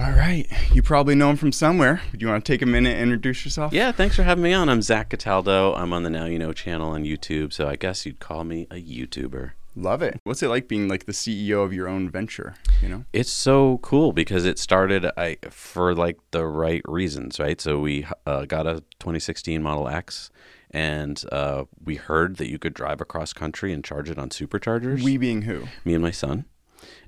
All right. You probably know him from somewhere. Do you want to take a minute and introduce yourself? Yeah, thanks for having me on. I'm Zach Cataldo. I'm on the Now You Know channel on YouTube, so I guess you'd call me a YouTuber. Love it. What's it like being like the CEO of your own venture? You know, It's so cool because it started I for like the right reasons, right? So we uh, got a 2016 Model X, and uh, we heard that you could drive across country and charge it on superchargers. we being who? me and my son.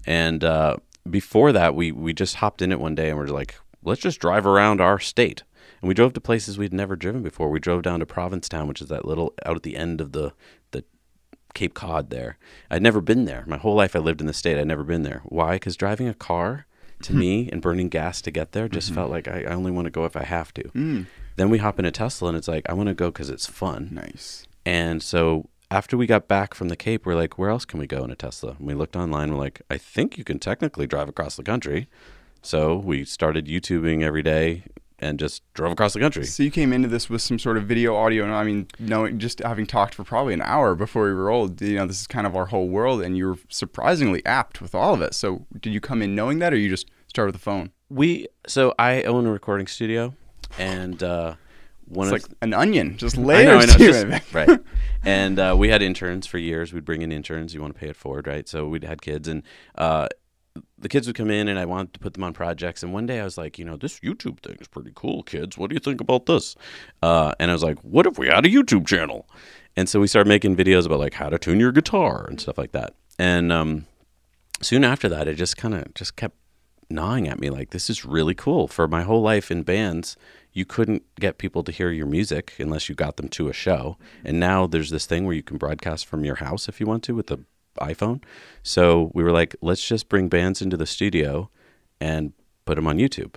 And uh, before that, we we just hopped in it one day and we're like, let's just drive around our state. And we drove to places we'd never driven before. We drove down to Provincetown, which is that little out at the end of the the Cape Cod there. I'd never been there. My whole life I lived in the state. I'd never been there. Why? Because driving a car to me and burning gas to get there just felt like I, I only want to go if I have to. Mm. Then we hop in a Tesla and it's like, I want to go because it's fun. Nice. And so after we got back from the Cape, we're like, where else can we go in a Tesla? And we looked online. We're like, I think you can technically drive across the country. So we started YouTubing every day and just drove across the country. So you came into this with some sort of video, audio, and I mean, knowing just having talked for probably an hour before we rolled. You know, this is kind of our whole world, and you're surprisingly apt with all of it. So did you come in knowing that, or you just start with the phone? We so I own a recording studio, and uh, one It's of like an onion, just I know, layers I know, just- right. And uh, we had interns for years. We'd bring in interns. You want to pay it forward, right? So we'd had kids, and uh, the kids would come in, and I wanted to put them on projects. And one day I was like, you know, this YouTube thing is pretty cool, kids. What do you think about this? Uh, and I was like, what if we had a YouTube channel? And so we started making videos about like how to tune your guitar and stuff like that. And um, soon after that, it just kind of just kept gnawing at me like this is really cool for my whole life in bands you couldn't get people to hear your music unless you got them to a show. And now there's this thing where you can broadcast from your house if you want to with the iphone. So we were like let's just bring bands into the studio and put them on youtube.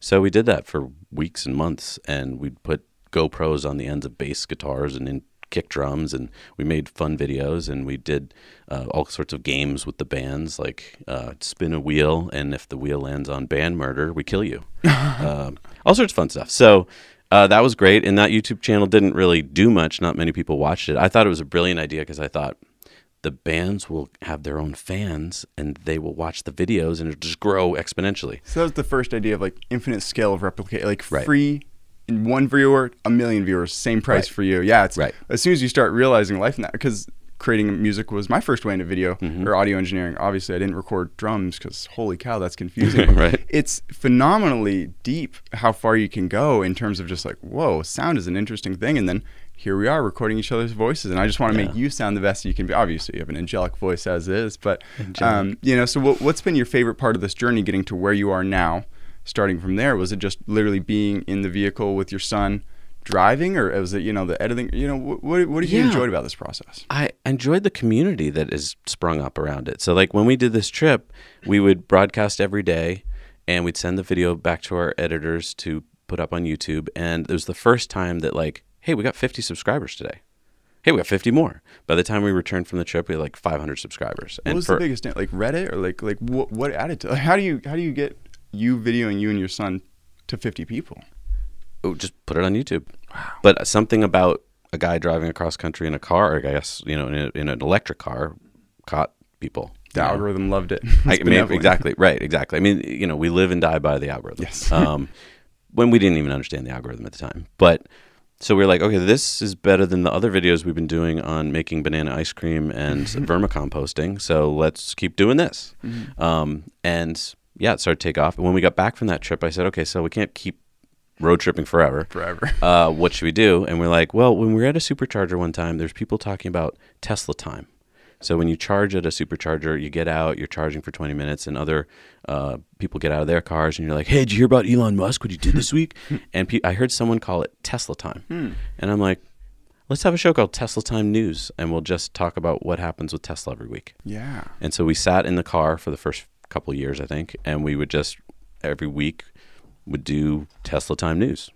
So we did that for weeks and months and we'd put gopros on the ends of bass guitars and in kick drums and we made fun videos and we did uh, all sorts of games with the bands like uh, spin a wheel and if the wheel lands on band murder we kill you. Um, all sorts of fun stuff. So uh, that was great and that youtube channel didn't really do much. Not many people watched it. I thought it was a brilliant idea because i thought the bands will have their own fans and they will watch the videos and it'll just grow exponentially. So that was the first idea of like infinite scale of replicate, like Right. free one viewer, a million viewers, same price Right. for you. Yeah, it's Right. as soon as you start realizing life in that because creating music was my first way into video Mm-hmm. or audio engineering. Obviously, I didn't record drums because holy cow, that's confusing. Right. It's phenomenally deep how far you can go in terms of just like whoa, sound is an interesting thing, and then. Here we are recording each other's voices, and I just want to make you sound the best you can be. Obviously, you have an angelic voice as is, but um, you know. So, what, what's been your favorite part of this journey, getting to where you are now? Starting from there, was it just literally being in the vehicle with your son, driving, or was it you know the editing? You know, what what, did you Yeah. enjoy about this process? I enjoyed the community that is sprung up around it. So, like when we did this trip, we would broadcast every day and we'd send the video back to our editors to put up on YouTube. And it was the first time that, like, hey, we got 50 subscribers today. Hey, we got 50 more. By the time we returned from the trip, we had like 500 subscribers. What and was for, the biggest like Reddit or like like what what added to? Like, how do you how do you get you videoing you and your son to fifty people? oh, just put it on YouTube. Wow. But something about a guy driving across country in a car, I guess, you know, in, a, in an electric car, caught people. The you know? algorithm loved it. I mean, exactly, right, exactly. I mean, you know, we live and die by the algorithm. Yes. um, when we didn't even understand the algorithm at the time, but so we are like, okay, this is better than the other videos we've been doing on making banana ice cream and vermicomposting. So let's keep doing this. Mm-hmm. Um, and yeah, it started to take off. And when we got back from that trip, I said, okay, so we can't keep road tripping forever forever. uh, what should we do? And we're like, well, when we were at a supercharger one time, there's people talking about Tesla time. So when you charge at a supercharger, you get out, you're charging for 20 minutes, and other uh, people get out of their cars, and you're like, hey, did you hear about Elon Musk? What he did this week? and pe- I heard someone call it Tesla time, and I'm like, let's have a show called Tesla Time News, and we'll just talk about what happens with Tesla every week. Yeah. And so we sat in the car for the first couple years, I think, and we would just every week would do Tesla Time News.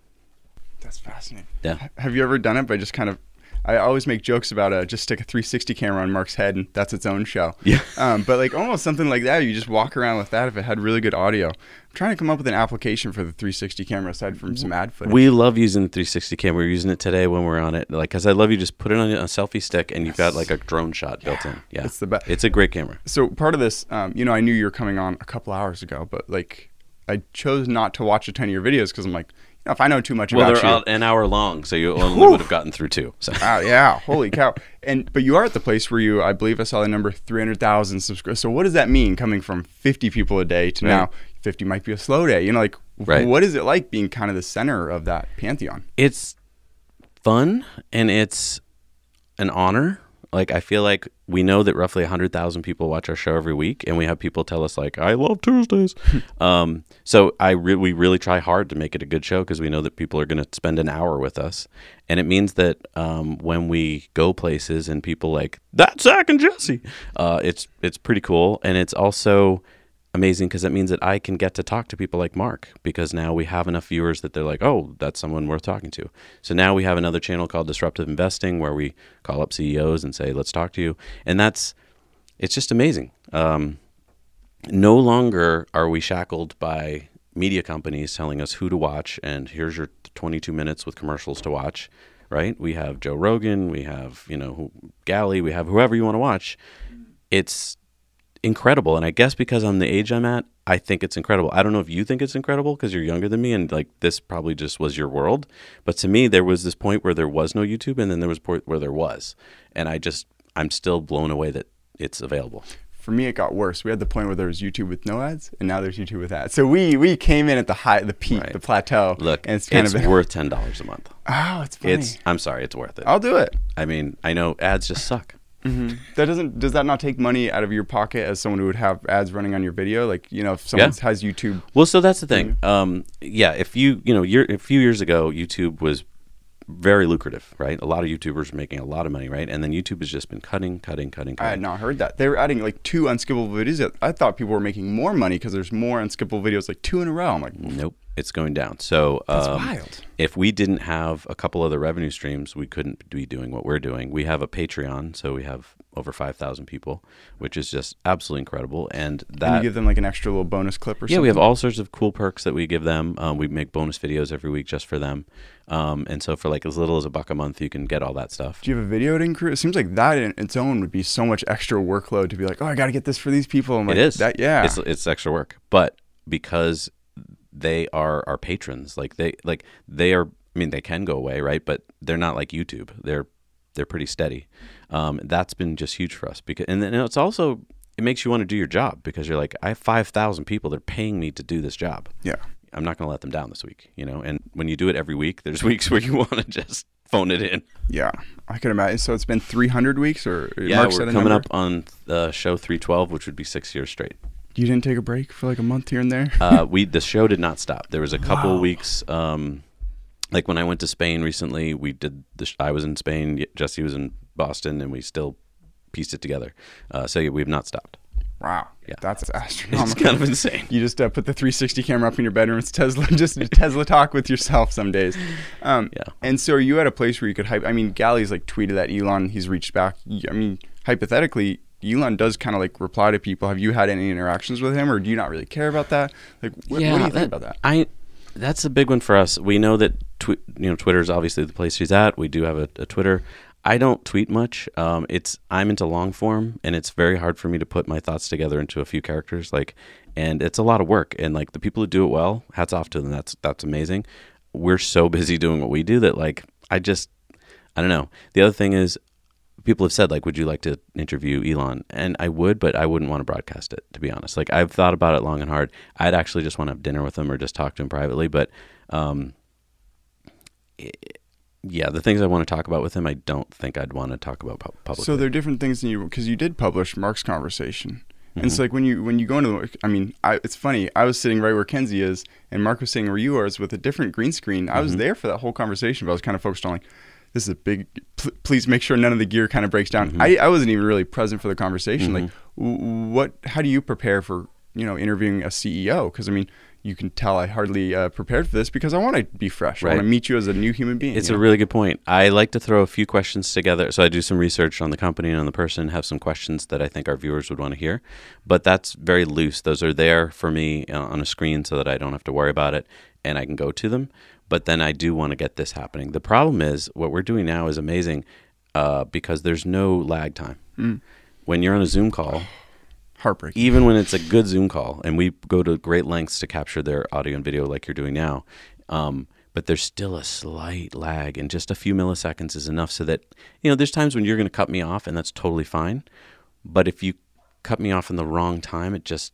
That's fascinating. Yeah. Have you ever done it by just kind of? I always make jokes about uh, just stick a 360 camera on Mark's head and that's its own show. Yeah. Um, but like almost something like that, you just walk around with that if it had really good audio. I'm trying to come up with an application for the 360 camera aside from some ad footage. We love using the 360 camera. We're using it today when we're on it. Like, cause I love you just put it on a selfie stick and you've got like a drone shot built in. Yeah. It's the best. It's a great camera. so part of this, um, you know, I knew you were coming on a couple hours ago, but like I chose not to watch a ton of your videos because I'm like, know, if I know too much Well, about they're you, out an hour long, so you only would have gotten through two. So Wow, yeah, holy cow! And but you are at the place where you, I believe, I saw the number three hundred thousand subscribers. So what does that mean, coming from fifty people a day to Right. now fifty might be a slow day? You know, like Right. what is it like being kind of the center of that pantheon? it's fun and it's an honor. Like I feel like we know that roughly 100,000 people watch our show every week and we have people tell us like I love Tuesdays. um so I re- we really try hard to make it a good show because we know that people are going to spend an hour with us. And it means that um, when we go places and people like that's Zach and Jesse, uh, it's it's pretty cool and it's also amazing because it means that I can get to talk to people like Mark because now we have enough viewers that they're like, oh, that's someone worth talking to. So now we have another channel called Disruptive Investing where we call up CEOs and say, let's talk to you. And that's, it's just amazing. Um, no longer are we shackled by media companies telling us who to watch and here's your 22 minutes with commercials to watch right we have joe rogan we have you know gali we have whoever you want to watch it's incredible and i guess because i'm the age i'm at i think it's incredible i don't know if you think it's incredible because you're younger than me and like this probably just was your world but to me there was this point where there was no youtube and then there was a point where there was and i just i'm still blown away that it's available For me, it got worse. We had the point where there was YouTube with no ads, and now there's YouTube with ads. So we we came in at the high, the peak, Right. the plateau. look and it's kind it's of worth ten dollars a month oh, it's funny. it's i'm sorry it's worth it I'll do it. i mean i know ads just suck That doesn't does that not take money out of your pocket as someone who would have ads running on your video? Like you know, if someone Yeah. has YouTube, Well, so that's the thing. Um, yeah, if you you know, year, a few years ago, YouTube was very lucrative, right? A lot of YouTubers were making a lot of money, right? And then YouTube has just been cutting, cutting, cutting, I had not heard that. They were adding like two unskippable videos. I thought people were making more money because there's more unskippable videos, like two in a row. I'm like, Nope, it's going down. So that's um, wild. if we didn't have a couple other revenue streams, we couldn't be doing what we're doing. We have a Patreon, so we have over five thousand people, which is just absolutely incredible. And And that you give them like an extra little bonus clip or Yeah, something. Yeah, we have all sorts of cool perks that we give them. Um, we make bonus videos every week just for them, um, and so for like as little as a buck a month, you can get all that stuff. Do you have a video editing crew? It seems like that in its own would be so much extra workload to be like, oh, I got to get this for these people. I'm like, it is that. Yeah, It's it's extra work, but because they are our patrons, like they like they are. I mean, they can go away, right? But they're not like YouTube. They're they're pretty steady. Um, that's been just huge for us because, and then it's also it makes you want to do your job because you're like, I have five thousand people. They're paying me to do this job. yeah. I'm not going to let them down this week, you know. And when you do it every week, there's weeks where you want to just phone it in. Yeah, I can imagine. So it's been 300 weeks, or Yeah, Mark we're coming up on uh, show 312, which would be six years straight. You didn't take a break for like a month here and there. Uh, we the show did not stop. There was a couple Wow. weeks, um, like when I went to Spain recently. We did the. Sh- I was in Spain. Jesse was in Boston, and we still pieced it together. Uh, so yeah, we've not stopped. Wow. Yeah. That's astronomical. It's kind of insane. You just uh, put the 360 camera up in your bedroom. It's Tesla, just Tesla talk with yourself some days. Um, Yeah. And so, are you at a place where you could hype? I mean, Gali's like tweeted that Elon. He's reached back. I mean, hypothetically, Elon does kind of like reply to people. Have you had any interactions with him, or do you not really care about that? Like, wh- what do you think that- about that? I that's a big one for us. We know that tw- you know Twitter is obviously the place he's at. We do have a, a Twitter. I don't tweet much. Um, it's I'm into long form, and it's very hard for me to put my thoughts together into a few characters. Like, and it's a lot of work. And like the people who do it well, hats off to them. That's that's amazing. We're so busy doing what we do that like I just I don't know. The other thing is people have said like would you like to interview elon and i would but i wouldn't want to broadcast it to be honest like i've thought about it long and hard i'd actually just want to have dinner with him or just talk to him privately but um i- yeah the things i want to talk about with him i don't think i'd want to talk about pu- publicly So there are different things than you because you did publish Mark's conversation. And Mm-hmm. it's like when you when you go into the, I mean, I, it's funny. I was sitting right where Kenzie is, and Mark was sitting where you are, is with a different green screen. I Mm-hmm. was there for that whole conversation, but I was kind of focused on like, this is a big. Pl- please make sure none of the gear kind of breaks down. Mm-hmm. I, I wasn't even really present for the conversation. Like, w- what? How do you prepare for you know interviewing a CEO? Because I mean, you can tell I hardly uh, prepared for this because I want to be fresh. right. I want to meet you as a new human being. It's a know? really good point. I like to throw a few questions together. So I do some research on the company and on the person, have some questions that I think our viewers would want to hear. But that's very loose. Those are there for me uh, on a screen so that I don't have to worry about it and I can go to them. But then I do want to get this happening. The problem is what we're doing now is amazing uh, because there's no lag time. When you're on a Zoom call, heartbreaking. even when it's a good Zoom call, and we go to great lengths to capture their audio and video like you're doing now, um, but there's still a slight lag, and just a few milliseconds is enough so that you know there's times when you're going to cut me off, and that's totally fine. But if you cut me off in the wrong time, it just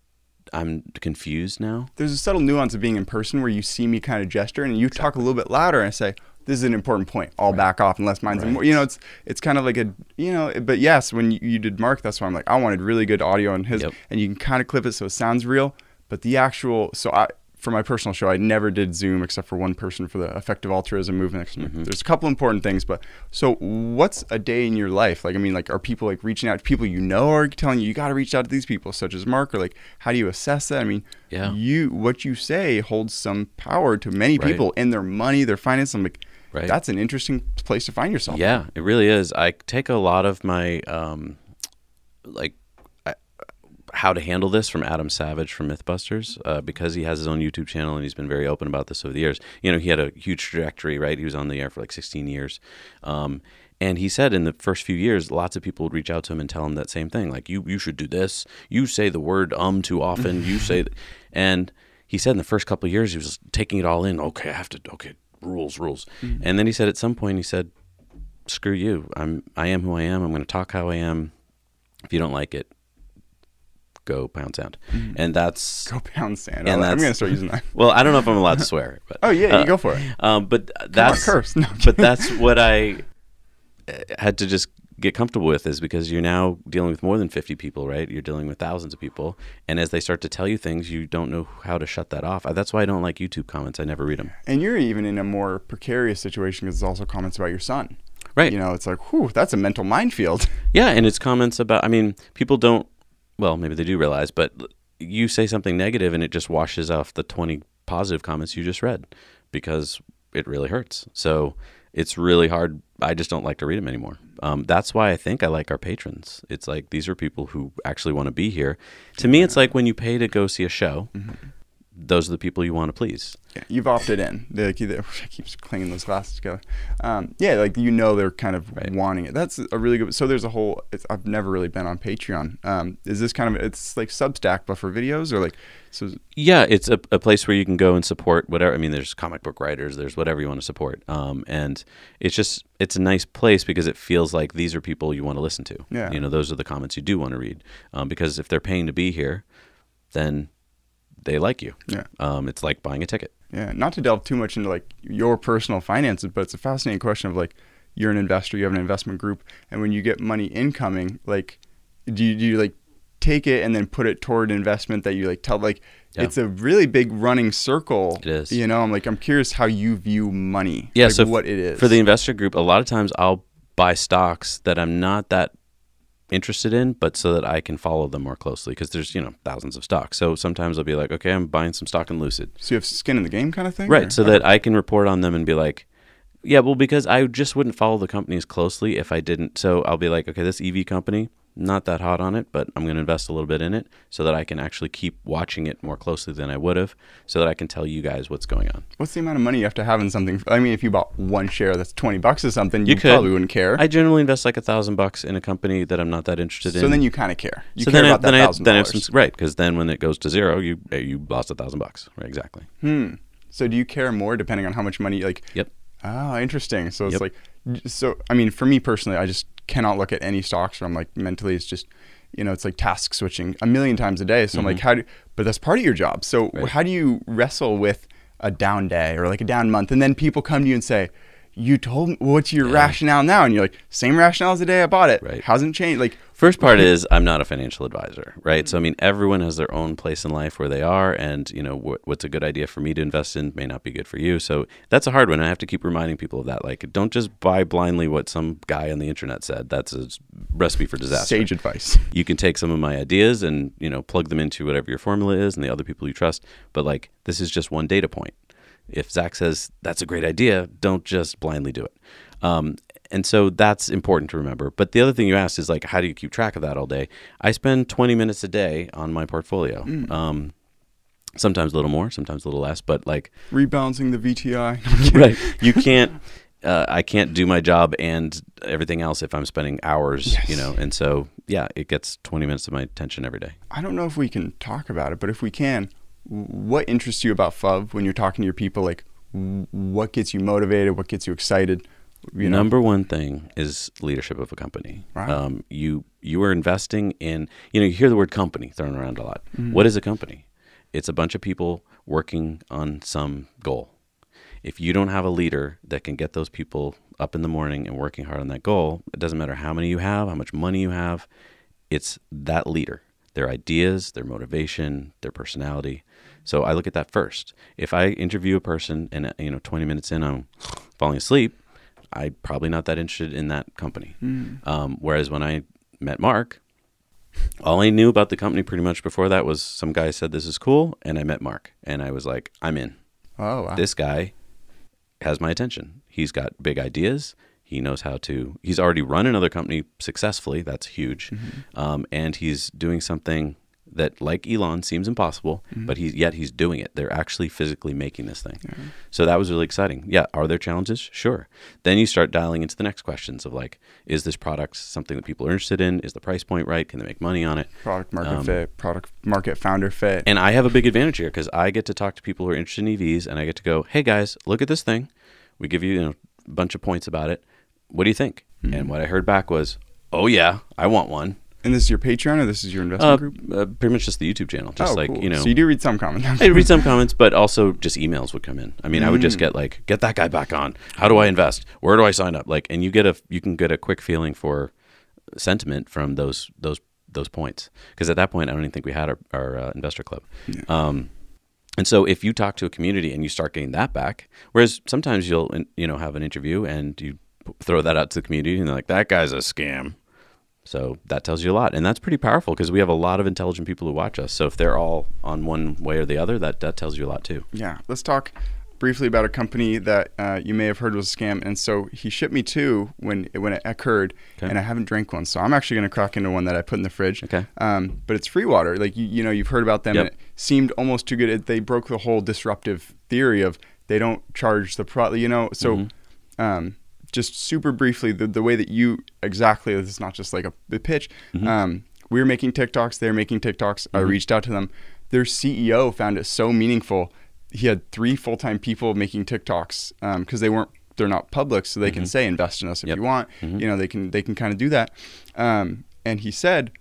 I'm confused now. There's a subtle nuance of being in person where you see me kind of gesture and you talk a little bit louder and I say, this is an important point. I'll back off unless mine's Right. more. You know, it's it's kind of like a you know. But yes, when you, you did Mark, that's why I'm like I wanted really good audio on his, Yep. and you can kind of clip it so it sounds real. But the actual so I for my personal show, I never did Zoom except for one person for the effective altruism movement. Mm-hmm. There's a couple important things, but so what's a day in your life? Like I mean, like are people like reaching out to people you know are telling you you got to reach out to these people, such as Mark, or like how do you assess that? I mean, Yeah. you what you say holds some power to many Right. people in their money, their finances. I'm like, Right. that's an interesting place to find yourself. Yeah, it really is. I take a lot of my um, like how to handle this from Adam Savage from MythBusters uh, because he has his own YouTube channel and he's been very open about this over the years. You know, he had a huge trajectory, right? He was on the air for like 16 years. Um, and he said in the first few years, lots of people would reach out to him and tell him that same thing, like you you should do this. You say the word um too often. You say, th-. and he said in the first couple of years he was taking it all in. Okay, I have to. Okay, rules, rules. And then he said at some point he said, screw you. I'm I am who I am. I'm going to talk how I am. If you don't like it, go pound sound. And that's Go pound sand. And I'm gonna start using that. well, I don't know if I'm allowed to swear, but Oh yeah, uh, you go for it. Um, but that's curse. No, but that's what I uh, had to just get comfortable with is because you're now dealing with more than 50 people, right? You're dealing with thousands of people, and as they start to tell you things, you don't know how to shut that off. Uh, That's why I don't like YouTube comments. I never read them. And you're even in a more precarious situation because it's also comments about your son. Right. You know, it's like, whew, that's a mental minefield. Yeah, and it's comments about. I mean, people don't. Well, maybe they do realize, but you say something negative, and it just washes off the twenty positive comments you just read because it really hurts. So it's really hard. I just don't like to read them anymore. Um, that's why I think I like our patrons. It's like these are people who actually want to be here. To me, it's like when you pay to go see a show. Those are the people you want to please. Yeah, you've opted in. They, like, I keep clanging those glasses together. Um, yeah, like you know they're kind of Right. wanting it. That's a really good. So there's a whole. It's, I've never really been on Patreon. Um, is this kind of it's like Substack but for videos or like so? Yeah, it's a, a place where you can go and support whatever. I mean, there's comic book writers, there's whatever you want to support, um, and it's just it's a nice place because it feels like these are people you want to listen to. Yeah. you know, those are the comments you do want to read, um, because if they're paying to be here, then they like you. Yeah. Um, it's like buying a ticket. Yeah, not to delve too much into like your personal finances, but it's a fascinating question of like you're an investor, you have an investment group, and when you get money incoming, like do you, do you like take it and then put it toward investment that you like tell like Yeah. it's a really big running circle. It is. You know, I'm like I'm curious how you view money. Yeah, like, so what it is For the investor group, a lot of times I'll buy stocks that I'm not that interested in, but so that I can follow them more closely because there's you know thousands of stocks. So sometimes I'll be like, okay, I'm buying some stock in Lucid. so you have skin in the game kind of thing, Right, or- so that I can report on them and be like, yeah, well, because I just wouldn't follow the companies closely if I didn't. So I'll be like, okay, this EV company, not that hot on it, but I'm going to invest a little bit in it so that I can actually keep watching it more closely than I would have, so that I can tell you guys what's going on. What's the amount of money you have to have in something? I mean, if you bought one share that's twenty bucks or something, you, You probably wouldn't care. I generally invest like a thousand bucks in a company that I'm not that interested in. so then you kind of care. You so care then, about I, then that thousand then dollars. some right because then when it goes to zero, you you lost a thousand bucks. Right, exactly. Hmm. So do you care more depending on how much money like Yep. Oh, interesting. So it's Yep. like so I mean for me personally, I just cannot look at any stocks where I'm like mentally it's just you know, it's like task switching a million times a day. So I'm like how do but that's part of your job. So Mm-hmm. Right. how do you wrestle with a down day or like a down month and then people come to you and say you told me what's your Yeah. rationale now and you're like same rationale as the day I bought it. Right. Hasn't changed like First part is I'm not a financial advisor, right? So I mean, everyone has their own place in life where they are, and you know what, what's a good idea for me to invest in may not be good for you. So that's a hard one. I have to keep reminding people of that. Like, don't just buy blindly what some guy on the internet said. That's a recipe for disaster. sage advice. you can take some of my ideas and you know plug them into whatever your formula is and the other people you trust but like this is just one data point if zach says that's a great idea don't just blindly do it um, and so that's important to remember but the other thing you asked is like how do you keep track of that all day i spend 20 minutes a day on my portfolio um, sometimes a little more sometimes a little less but like Rebalancing the VTI. right you can't uh, I can't do my job and everything else if I'm spending hours, Yes. you know. And so, yeah, it gets 20 minutes of my attention every day. I don't know if we can talk about it, but if we can, what interests you about FUV when you're talking to your people? Like, what gets you motivated? What gets you excited? You know, Number one thing is leadership of a company. Right. Um, you you are investing in. You know, you hear the word company thrown around a lot. Mm-hmm. What is a company? It's a bunch of people working on some goal. If you don't have a leader that can get those people up in the morning and working hard on that goal, it doesn't matter how many you have, how much money you have. It's that leader, their ideas, their motivation, their personality. So I look at that first. If I interview a person and you know 20 minutes in I'm falling asleep, I'm probably not that interested in that company. Um, whereas when I met Mark, all I knew about the company pretty much before that was some guy said this is cool, and I met Mark, and I was like, I'm in. oh, wow. This guy has my attention. He's got big ideas. He knows how to. He's already run another company successfully. That's huge, um, and he's doing something that, like Elon, seems impossible, but he's yet he's doing it. They're actually physically making this thing. So that was really exciting. Yeah, are there challenges? Sure. Then you start dialing into the next questions of like, is this product something that people are interested in? Is the price point right? Can they make money on it? product market um, fit, product market founder fit. And I have a big advantage here because I get to talk to people who are interested in EVs, and I get to go, "Hey guys, look at this thing. We give you, you know, a bunch of points about it. What do you think?" And what I heard back was, "Oh yeah, I want one." And this is your Patreon or this is your investment Uh, group? uh, pretty much just the YouTube channel, just oh, like cool. you know. So you do read some comments. I read some comments, but also just emails would come in. I mean, I would Mm. just get like, "Get that guy back on. How do I invest? Where do I sign up?" Like, and you get a you can get a quick feeling for sentiment from those those those points because at that point, I don't even think we had our, our uh, investor club. Um, and so if you talk to a community and you start getting that back, whereas sometimes you'll you know have an interview and you throw that out to the community and they're like, "That guy's a scam." So that tells you a lot, and that's pretty powerful because we have a lot of intelligent people who watch us. So if they're all on one way or the other, that that tells you a lot too. Yeah, let's talk briefly about a company that uh, you may have heard was a scam. And so he shipped me two when when it occurred, Okay. and I haven't drank one. So I'm actually going to crack into one that I put in the fridge. Okay. Um, but it's free water. Like you, you know, you've heard about them. Yep. It seemed almost too good. It, they broke the whole disruptive theory of they don't charge the pro. You know, so. Mm-hmm. Um, just super briefly, the, the way that you exactly, this is not just like a, a pitch. Mm-hmm. Um, we were making TikToks, they're making TikToks. I reached out to them. Their CEO found it so meaningful. He had three full time people making TikToks because they weren't, they're not public, so they can say invest in us if Yep. you want. You know, they can they can kind of do that. Um, and he said,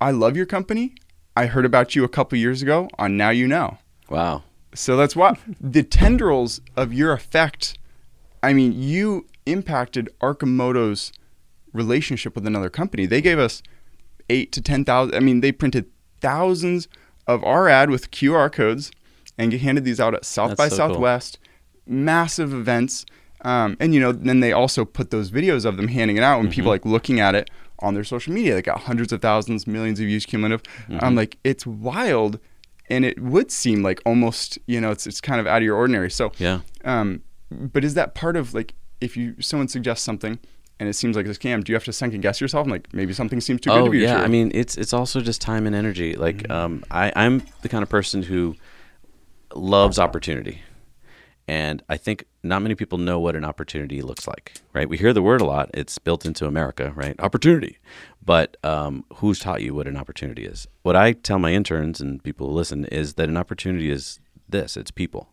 "I love your company. I heard about you a couple years ago on Now You Know." Wow. So that's why the tendrils of your effect. I mean, you impacted Arcimoto's relationship with another company. They gave us eight to ten thousand. I mean, they printed thousands of our ad with QR codes and handed these out at South That's by so cool. Southwest, massive events. Um, and you know, then they also put those videos of them handing it out and Mm-hmm. people like looking at it on their social media. They got hundreds of thousands, millions of views cumulative. Mm-hmm. I'm like, it's wild, and it would seem like almost, you know, it's it's kind of out of your ordinary. So, Yeah. um, but is that part of like if you someone suggests something and it seems like a scam, do you have to second guess yourself? and like maybe something seems too good oh to be yeah. true. I mean, it's it's also just time and energy. Like, um, I I'm the kind of person who loves opportunity, and I think not many people know what an opportunity looks like. Right? We hear the word a lot. It's built into America, right? Opportunity. But um, who's taught you what an opportunity is? What I tell my interns and people who listen is that an opportunity is this. It's people,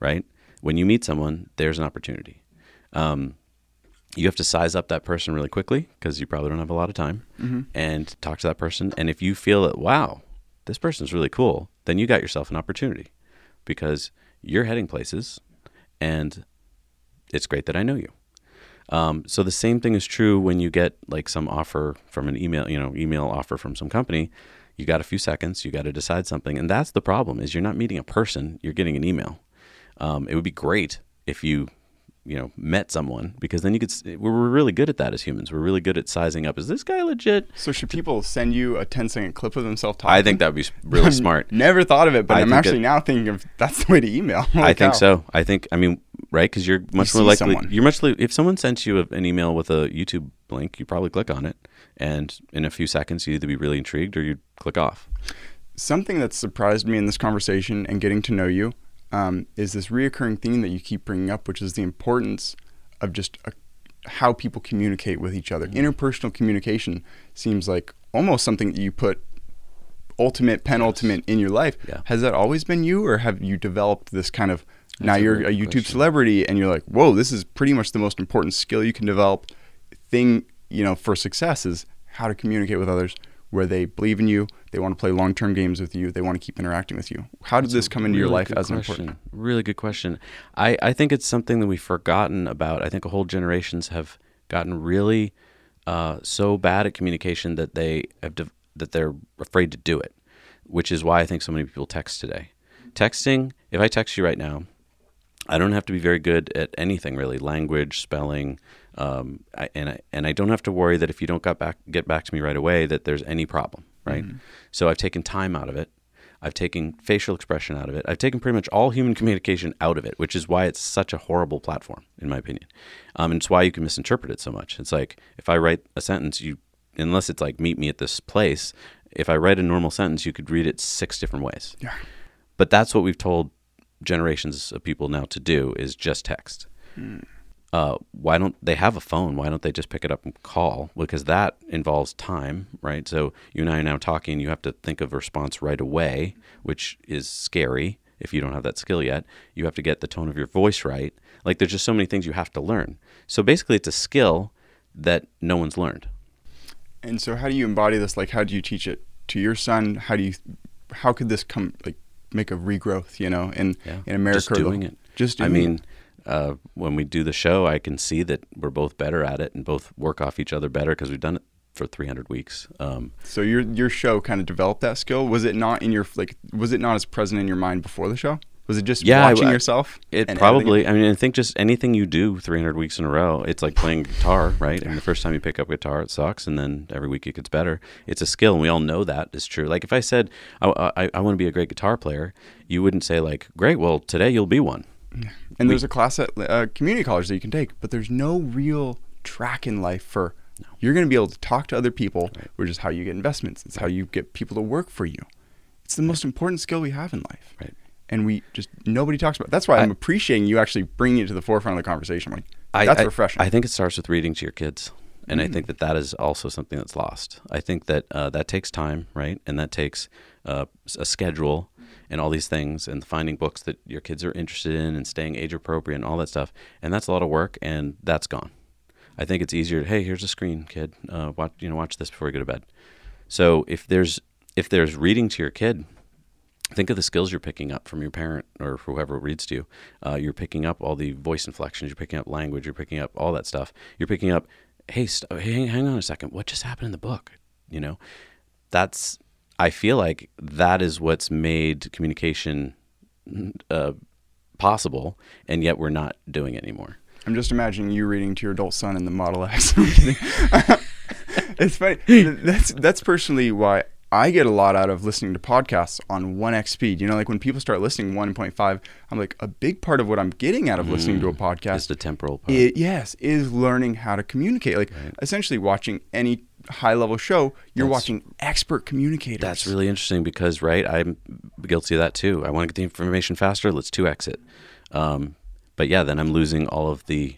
right? When you meet someone, there's an opportunity. Um, you have to size up that person really quickly because you probably don't have a lot of time and talk to that person. And if you feel that, wow, this person's really cool, then you got yourself an opportunity because you're heading places and it's great that I know you. Um, so the same thing is true when you get like some offer from an email, you know, email offer from some company. You got a few seconds, you got to decide something, and that's the problem: is you're not meeting a person, you're getting an email. Um, it would be great if you, you know, met someone because then you could. We're we're really good at that as humans. We're really good at sizing up. Is this guy legit? so should people send you a 10 second clip of themselves talking? I think that would be really smart. Never thought of it, but I I'm actually it- now thinking of that's the way to email. Holy I think cow. so. I think. I mean, right? Because you're much see more likely. someone. You're much. Li- if someone sent you a, an email with a YouTube link, you probably click on it, and in a few seconds, you either be really intrigued or you'd click off. Something that surprised me in this conversation and getting to know you um, is this reoccurring theme that you keep bringing up, which is the importance of just a, how people communicate with each other. Interpersonal communication seems like almost something that you put ultimate, penultimate in your life. Yeah. Has that always been you, or have you developed this kind of now a you're a YouTube question. celebrity and you're like, whoa, this is pretty much the most important skill you can develop thing, you know, for success is how to communicate with others where they believe in you, they want to play long term games with you, they want to keep interacting with you. How did this come into your life as an question. important? Really good question. I, I think it's something that we've forgotten about. I think a whole generations have gotten really uh, so bad at communication that they have dev- that they're afraid to do it, which is why I think so many people text today. Texting, if I text you right now, I don't have to be very good at anything really, language, spelling, um, I, and I, and I don't have to worry that if you don't got back get back to me right away that there's any problem, right? So I've taken time out of it. I've taken facial expression out of it. I've taken pretty much all human communication out of it, which is why it's such a horrible platform, in my opinion. Um, and it's why you can misinterpret it so much. It's like if I write a sentence, you unless it's like meet me at this place, if I write a normal sentence, you could read it six different ways. Yeah. But that's what we've told generations of people now to do is just text. Uh, why don't they have a phone? Why don't they just pick it up and call? Because that involves time, right? So you and I are now talking. You have to think of a response right away, which is scary if you don't have that skill yet. You have to get the tone of your voice right. Like there's just so many things you have to learn. So basically, it's a skill that no one's learned. And so, how do you embody this? Like, how do you teach it to your son? How do you, how could this come like make a regrowth? You know, in Yeah, in America, just or the- doing it. Just I doing mean, uh, when we do the show, I can see that we're both better at it and both work off each other better because we've done it for 300 weeks. Um, so your your show kind of developed that skill. Was it not in your like? Was it not as present in your mind before the show? Was it just Yeah, watching I- yourself? It probably. I mean, I think just anything you do 300 weeks in a row, it's like playing guitar, right? And the first time you pick up guitar, it sucks, and then every week it gets better. It's a skill, and we all know that is true. Like if I said I, I, I want to be a great guitar player, you wouldn't say like, "Great, well today you'll be one." And there's a class at uh, community college that you can take, but there's no real track in life for. You're going to be able to talk to other people, which is how you get investments. It's how you get people to work for you. It's the most important skill we have in life. Right. And we just nobody talks about. It. That's why I, am appreciating you actually bringing it to the forefront of the conversation. Like I, that's I- refreshing. I think it starts with reading to your kids, and Mm. I think that that is also something that's lost. I think that uh, that takes time, right? And that takes uh, a schedule and all these things, and finding books that your kids are interested in, and staying age appropriate, and all that stuff. And that's a lot of work, and that's gone. I think it's easier. To, hey, here's a screen, kid. Uh, watch, you know, watch this before you go to bed. So if there's if there's reading to your kid, think of the skills you're picking up from your parent or whoever reads to you. Uh, you're picking up all the voice inflections. You're picking up language. You're picking up all that stuff. You're picking up, hey, st- hey, hang, hang on a second. What just happened in the book? You know, that's. I feel like that is what's made communication uh, possible, and yet we're not doing it anymore. I'm just imagining you reading to your adult son in the Model X. It's funny. That's that's personally why I get a lot out of listening to podcasts on 1x speed. You know, like when people start listening 1.5, I'm like a big part of what I'm getting out of listening to a Just podcast the temporal part. it, yes, is learning how to communicate. Like essentially watching any high level show, you're That's- watching expert communicators. That's really interesting because, right, I'm guilty of that too. I want to get the information faster. Let's 2x it. Um, but yeah, then I'm losing all of the,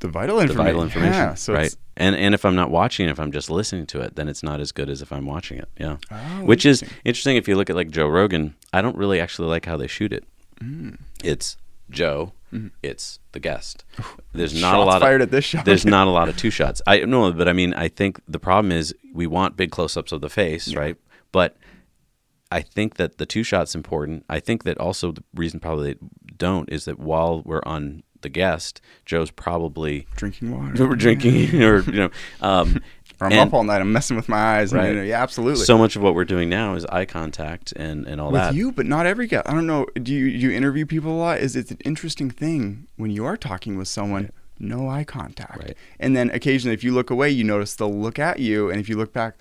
the vital the information. vital information, Yeah, so right? And and if I'm not watching, if I'm just listening to it, then it's not as good as if I'm watching it. Yeah, Oh, which is interesting. If you look at like Joe Rogan, I don't really actually like how they shoot it. Mm. It's Joe, it's the guest. There's not Shots a lot fired of at this show. there's not a lot of two shots. I no, but I mean, I think the problem is we want big close-ups of the face, right? But I think that the two shots important. I think that also the reason probably they don't is that while we're on the guest, Joe's probably drinking water. we're drinking or you know, um, Or I'm and up all night. I'm messing with my eyes. Right. And, you know, yeah, absolutely. so much of what we're doing now is eye contact and and all with that. With you, but not every guy. I don't know. Do you do you interview people a lot? Is it an interesting thing when you are talking with someone? No eye contact, Right. and then occasionally, if you look away, you notice they'll look at you, and if you look back,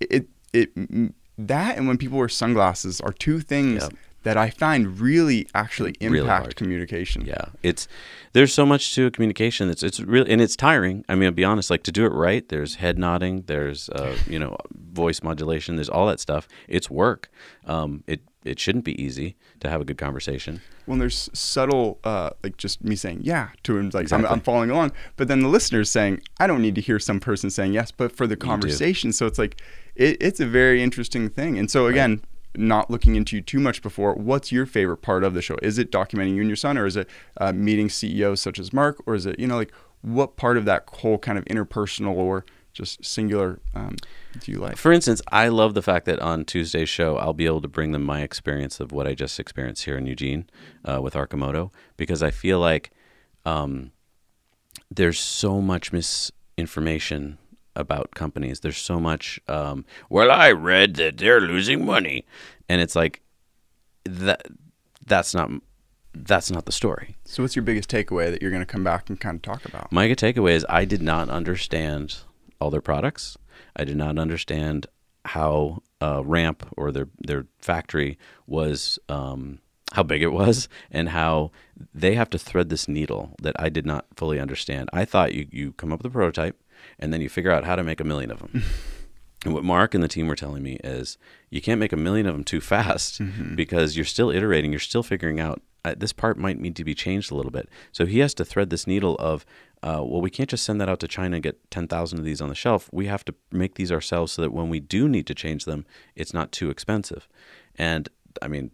it it m- that and when people wear sunglasses are two things Yep. That I find really actually impact hard. communication. Yeah, it's there's so much to communication. It's it's really and it's tiring. I mean, I'll be honest. Like to do it right, there's head nodding, there's uh, you know voice modulation, there's all that stuff. It's work. Um, it it shouldn't be easy to have a good conversation. When there's subtle, uh, like just me saying yeah to him, like Exactly. I'm, I'm following along, but then the listener's saying I don't need to hear some person saying yes, but for the conversation. So it's like it, it's a very interesting thing. And so again, not looking into you too much before, what's your favorite part of the show? Is it documenting you and your son, or is it uh, meeting CEOs such as Mark, or is it you know like what part of that whole kind of interpersonal or just singular um, do you like? For instance, I love the fact that on Tuesday's show, I'll be able to bring them my experience of what I just experienced here in Eugene uh, with Arcimoto, because I feel like um, there's so much misinformation about companies. There's so much, um, well, I read that they're losing money. And it's like, that that's not that's not the story. So what's your biggest takeaway that you're going to come back and kind of talk about? My takeaway is I did not understand all their products. I did not understand how uh, Ramp or their their factory was, um, how big it was, and how they have to thread this needle that I did not fully understand. I thought you you come up with a prototype, and then you figure out how to make a million of them. And what Mark and the team were telling me is you can't make a million of them too fast because you're still iterating, you're still figuring out uh, this part might need to be changed a little bit. So he has to thread this needle of, uh, well, we can't just send that out to China and get 10,000 of these on the shelf. We have to make these ourselves so that when we do need to change them, it's not too expensive. And I mean,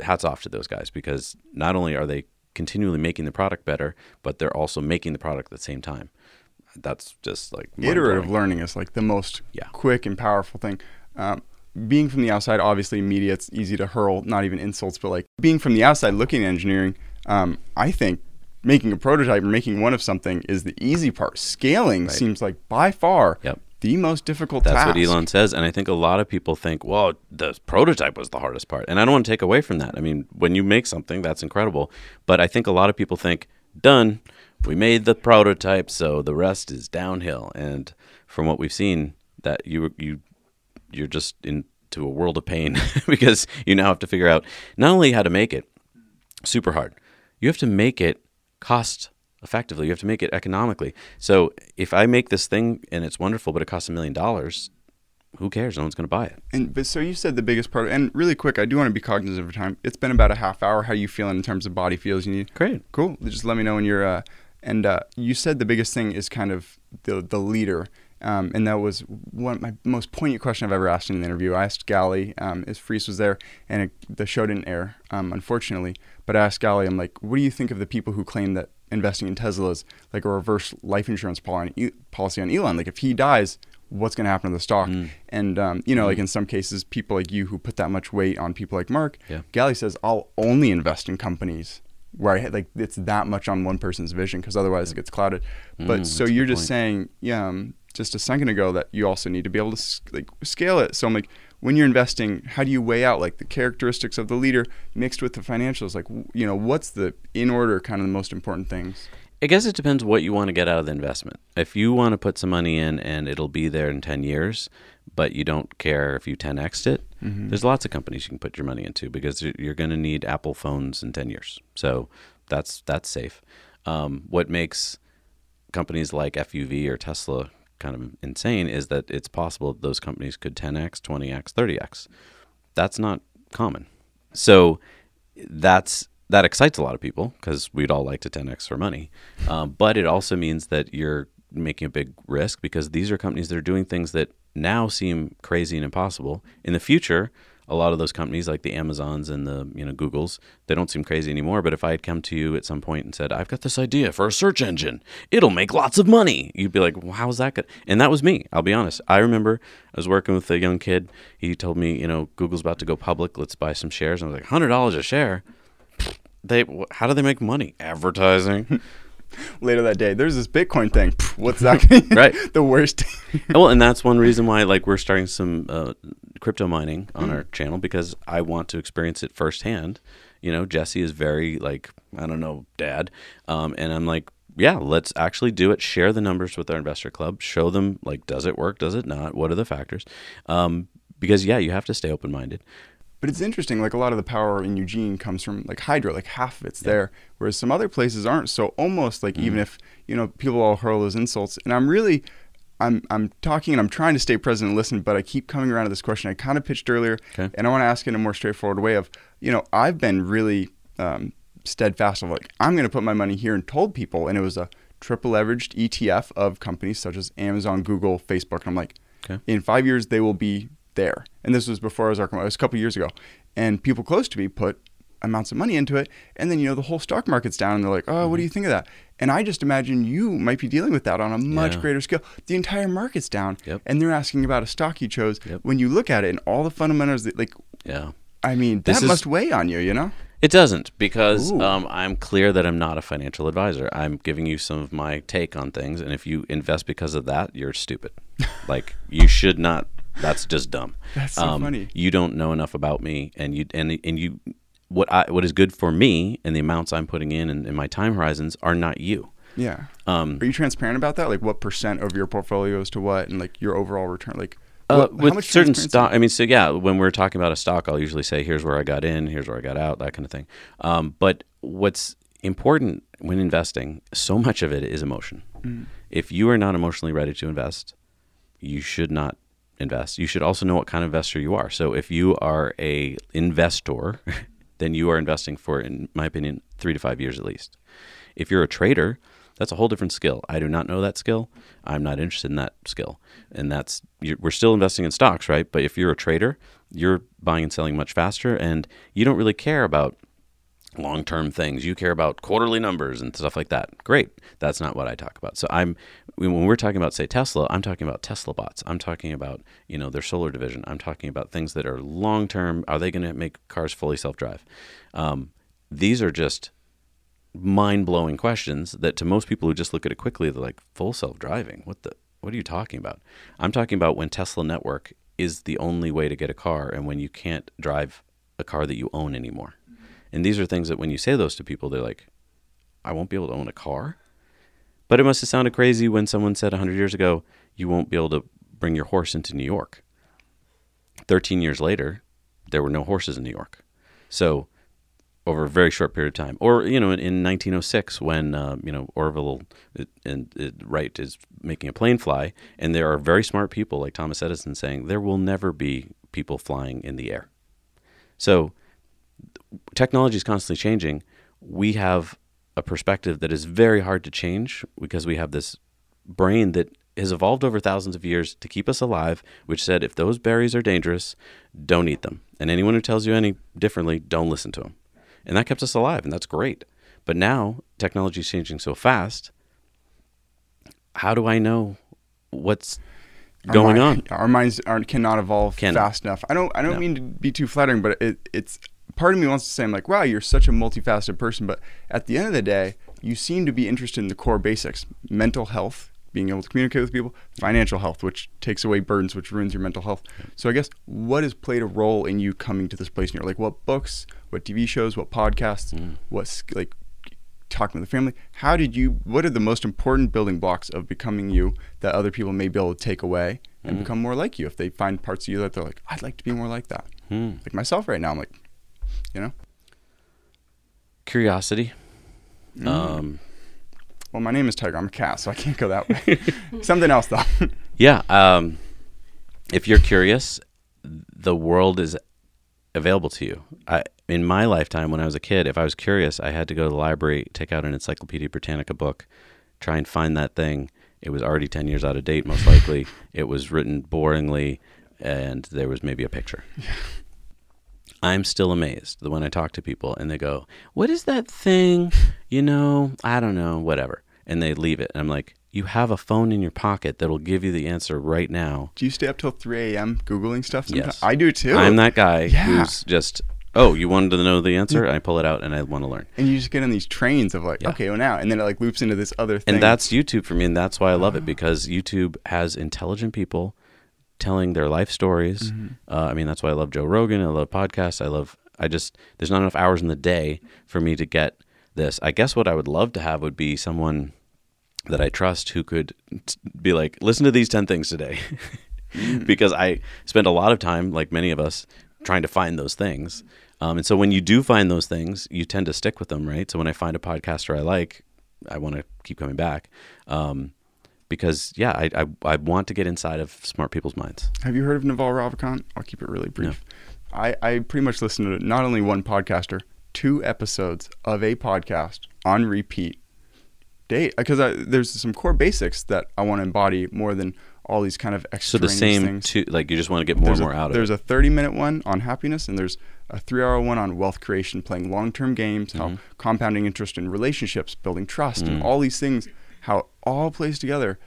hats off to those guys because not only are they continually making the product better, but they're also making the product at the same time. That's just like iterative learning is like the most Yeah. quick and powerful thing. Um, being from the outside, obviously, media, it's easy to hurl not even insults, but like being from the outside looking at engineering, um, I think making a prototype or making one of something is the easy part. Scaling seems like by far Yep. the most difficult That's task. what Elon says, and I think a lot of people think, well, the prototype was the hardest part, and I don't want to take away from that. I mean, when you make something, that's incredible, but I think a lot of people think, done, we made the prototype, so the rest is downhill. And from what we've seen, that you you you're just into a world of pain because you now have to figure out not only how to make it, super hard, you have to make it cost effectively. You have to make it economically. So if I make this thing and it's wonderful, but it costs a million dollars, who cares? No one's going to buy it. And but so you said the biggest part, and really quick, I do want to be cognizant of time. It's been about a half hour. How you feeling in terms of body feels? You need Great. Cool. Just let me know when you're. Uh, and uh, you said the biggest thing is kind of the the leader, um, and that was one of my most poignant question I've ever asked in an interview. I asked Gali, um, as Freeze was there, and it, the show didn't air, um, unfortunately. But I asked Gali, I'm like, what do you think of the people who claim that investing in Tesla is like a reverse life insurance policy on Elon? Like if he dies. What's going to happen to the stock? And um, you know, like in some cases, people like you who put that much weight on people like Mark, Yeah. Gali says, "I'll only invest in companies where I had, like it's that much on one person's vision because otherwise it gets clouded." But Mm, so you're just point. saying, yeah, um, just a second ago that you also need to be able to like scale it. So I'm like, when you're investing, how do you weigh out like the characteristics of the leader mixed with the financials? Like, w- you know, what's the in order kind of the most important things? I guess it depends what you want to get out of the investment. If you want to put some money in and it'll be there in 10 years, but you don't care if you 10x'd it, there's lots of companies you can put your money into because you're- you're going to need Apple phones in 10 years. So that's that's safe. Um, what makes companies like FUV or Tesla kind of insane is that it's possible that those companies could 10x, 20x, 30x. That's not common. So that's that excites a lot of people because we'd all like to 10x for money. Um, but it also means that you're making a big risk because these are companies that are doing things that now seem crazy and impossible. In the future, a lot of those companies like the Amazons and the you know Googles, they don't seem crazy anymore. But if I had come to you at some point and said, "I've got this idea for a search engine, it'll make lots of money," you'd be like, well, "How's that good?" And that was me. I'll be honest. I remember I was working with a young kid. He told me, you know, Google's about to go public. Let's buy some shares. And I was like, hundred dollars a share. They how do they make money? Advertising. Later that day, there's this Bitcoin thing. Pff, What's that? Right. the worst. well, and that's one reason why like we're starting some uh, crypto mining on our channel because I want to experience it firsthand. You know, Jesse is very like I don't know, dad, um, and I'm like, yeah, let's actually do it. Share the numbers with our investor club. Show them like, does it work? Does it not? What are the factors? Um, because yeah, you have to stay open minded. But it's interesting, like a lot of the power in Eugene comes from like hydro, like half of it's there, whereas some other places aren't. So almost like Mm-hmm. even if, you know, people all hurl those insults, and I'm really, I'm I'm talking and I'm trying to stay present and listen, but I keep coming around to this question I kind of pitched earlier, Okay. and I want to ask it in a more straightforward way. Of you know, I've been really um, steadfast of like I'm going to put my money here and told people, and it was a triple leveraged ETF of companies such as Amazon, Google, Facebook, and I'm like, Okay. in five years they will be there. And this was before I was Arkham. It was a couple years ago, and people close to me put amounts of money into it, and then you know the whole stock market's down, and they're like, oh, what do you think of that? And I just imagine you might be dealing with that on a much Yeah. greater scale. The entire market's down, Yep. and they're asking about a stock you chose. Yep. When you look at it and all the fundamentals, that, like, Yeah. I mean, that is- must weigh on you, you know? It doesn't because um, I'm clear that I'm not a financial advisor. I'm giving you some of my take on things, and if you invest because of that, you're stupid. like you should not. That's just dumb. That's so um, funny. You don't know enough about me, and you and and you what I what is good for me and the amounts I'm putting in and, and my time horizons are not you. Yeah. Um, Are you transparent about that? Like, what percent of your portfolio is to what, and like your overall return? Like, Uh, what, with certain stock, I mean, so yeah, when we're talking about a stock, I'll usually say, "Here's where I got in, here's where I got out," that kind of thing. Um, but what's important when investing, so much of it is emotion. Mm. If you are not emotionally ready to invest, you should not invest. You should also know what kind of investor you are. So if you are a investor, then you are investing for, in my opinion, three to five years at least. If you're a trader, that's a whole different skill. I do not know that skill. I'm not interested in that skill, and that's we're still investing in stocks, right? But if you're a trader, you're buying and selling much faster, and you don't really care about long-term things. You care about quarterly numbers and stuff like that. Great. That's not what I talk about. So I'm when we're talking about say Tesla, I'm talking about Tesla bots. I'm talking about, you know, their solar division. I'm talking about things that are long-term. Are they going to make cars fully self-drive? Um, these are just mind-blowing questions that to most people who just look at it quickly, they're like, full self-driving. What the what are you talking about? I'm talking about when Tesla network is the only way to get a car and when you can't drive a car that you own anymore. And these are things that when you say those to people, they're like, I won't be able to own a car. But it must have sounded crazy when someone said 100 years ago, you won't be able to bring your horse into New York. 13 years later, there were no horses in New York. So, over a very short period of time, or you know, in, in 1906, when uh, you know Orville it, and it, Wright is making a plane fly, and there are very smart people like Thomas Edison saying there will never be people flying in the air. So, technology is constantly changing. We have a perspective that is very hard to change because we have this brain that has evolved over thousands of years to keep us alive, which said if those berries are dangerous, don't eat them. And anyone who tells you any differently, don't listen to them. And that kept us alive, and that's great. But now technology is changing so fast. How do I know what's Our going mi- on? Our minds aren't cannot evolve Cannot. fast enough. I don't. I don't No. mean to be too flattering, but it, it's part of me wants to say, I'm like, wow, you're such a multifaceted person. But at the end of the day, you seem to be interested in the core basics: mental health, being able to communicate with people, financial health, which takes away burdens, which ruins your mental health. So I guess what has played a role in you coming to this place? And you're like, what books, what TV shows, what podcasts, Mm. what's like talking with the family how did you what are the most important building blocks of becoming you that other people may be able to take away and Mm. become more like you if they find parts of you that they're like i'd like to be more like that Hmm. like myself right now i'm like you know Curiosity. Mm. Um, well my name is tiger i'm a cat so i can't go that way something else though Yeah. Um, if you're curious, the world is available to you. I, in my lifetime, when I was a kid, if I was curious, I had to go to the library, take out an Encyclopedia Britannica book, try and find that thing. It was already 10 years out of date, most likely. it was written boringly, and there was maybe a picture. I'm still amazed when I talk to people and they go, What is that thing? You know, I don't know, whatever. And they leave it. And I'm like, You have a phone in your pocket that'll give you the answer right now. do you stay up till 3 a.m googling stuff sometimes Yes. i do too I'm that guy Yeah. who's just, Oh, you wanted to know the answer? Mm. I pull it out and I want to learn. and you just get on these trains of like Yeah. okay well now and then it like loops into this other thing And that's YouTube for me. And that's why I love it ah. because YouTube has intelligent people telling their life stories. Mm-hmm. Uh, I mean, that's why I love Joe Rogan. I love podcasts. I love, I just, there's not enough hours in the day for me to get this. I guess what I would love to have would be someone that I trust who could t- be like, listen to these 10 things today. because I spend a lot of time, like many of us, trying to find those things. Um, and so when you do find those things, you tend to stick with them, right? So when I find a podcaster I like, I want to keep coming back. Um, because yeah, I, I I want to get inside of smart people's minds. Have you heard of Naval Ravikant? I'll keep it really brief. I, I pretty much listen to not only one podcaster, two episodes of a podcast on repeat. Day because there's some core basics that I want to embody more than all these kind of extra. So the same things. two, like you just want to get more there's and more a, out of There's it. a 30 minute one on happiness, and there's a three hour one on wealth creation, playing long term games, Mm-hmm. how compounding interest in relationships, building trust, Mm. and all these things, how it all plays together.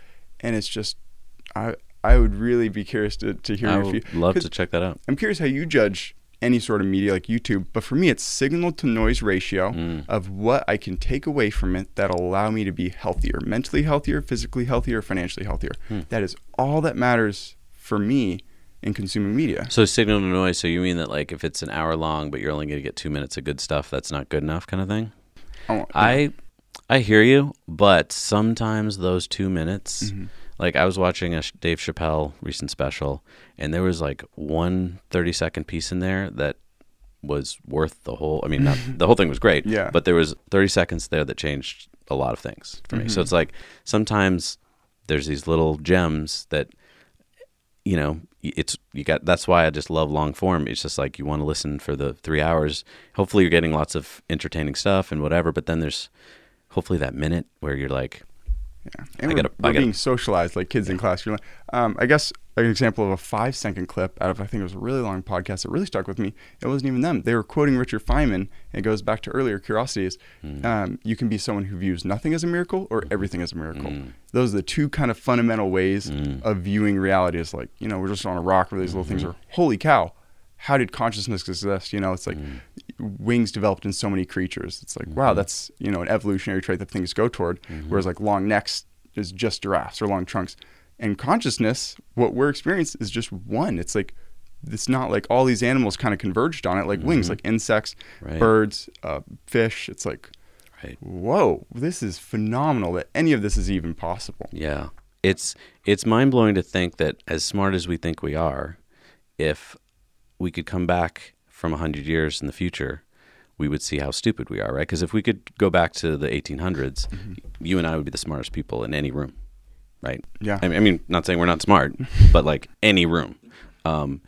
And it's just, I I would really be curious to, to hear I your would view. love to check that out. I'm curious how you judge any sort of media like YouTube, but for me, it's signal to noise ratio Mm. of what I can take away from it that'll allow me to be healthier, mentally healthier, physically healthier, financially healthier. Hmm. That is all that matters for me in consuming media. So signal to noise. So you mean that like if it's an hour long, but you're only going to get two minutes of good stuff, that's not good enough, kind of thing? Oh, I I hear you, but sometimes those two minutes, Mm-hmm. like I was watching a Dave Chappelle recent special, and there was like one 30 second piece in there that was worth the whole. I mean, not, the whole thing was great, Yeah. but there was 30 seconds there that changed a lot of things for me. Mm-hmm. So it's like sometimes there's these little gems that you know it's you got that's why i just love long form it's just like you want to listen for the three hours hopefully you're getting lots of entertaining stuff and whatever but then there's hopefully that minute where you're like Yeah. And I we're, gotta- we're I gotta- being socialized like kids in class. You're like, um, I guess an example of a five second clip out of I think it was a really long podcast that really stuck with me. It wasn't even them. They were quoting Richard Feynman. And it goes back to earlier curiosities. Hmm. Um, you can be someone who views nothing as a miracle or everything as a miracle. Those are the two kind of fundamental ways of viewing reality. It's like you know we're just on a rock where these little things are. Holy cow! How did consciousness exist? You know, it's like wings developed in so many creatures. It's like, wow, mm-hmm. that's you know an evolutionary trait that things go toward. Mm-hmm. Whereas like long necks is just giraffes or long trunks, and consciousness, what we're experiencing is just one. It's like it's not like all these animals kind of converged on it, like wings, mm-hmm. like insects, Right. birds, uh, fish. It's like, right whoa, this is phenomenal that any of this is even possible. yeah it's it's mind-blowing to think that as smart as we think we are if we could come back from 100 years in the future we would see how stupid we are right because if we could go back to the 1800s you and i would be the smartest people in any room right Yeah. I mean, I mean, not saying we're not smart, but like any room, um,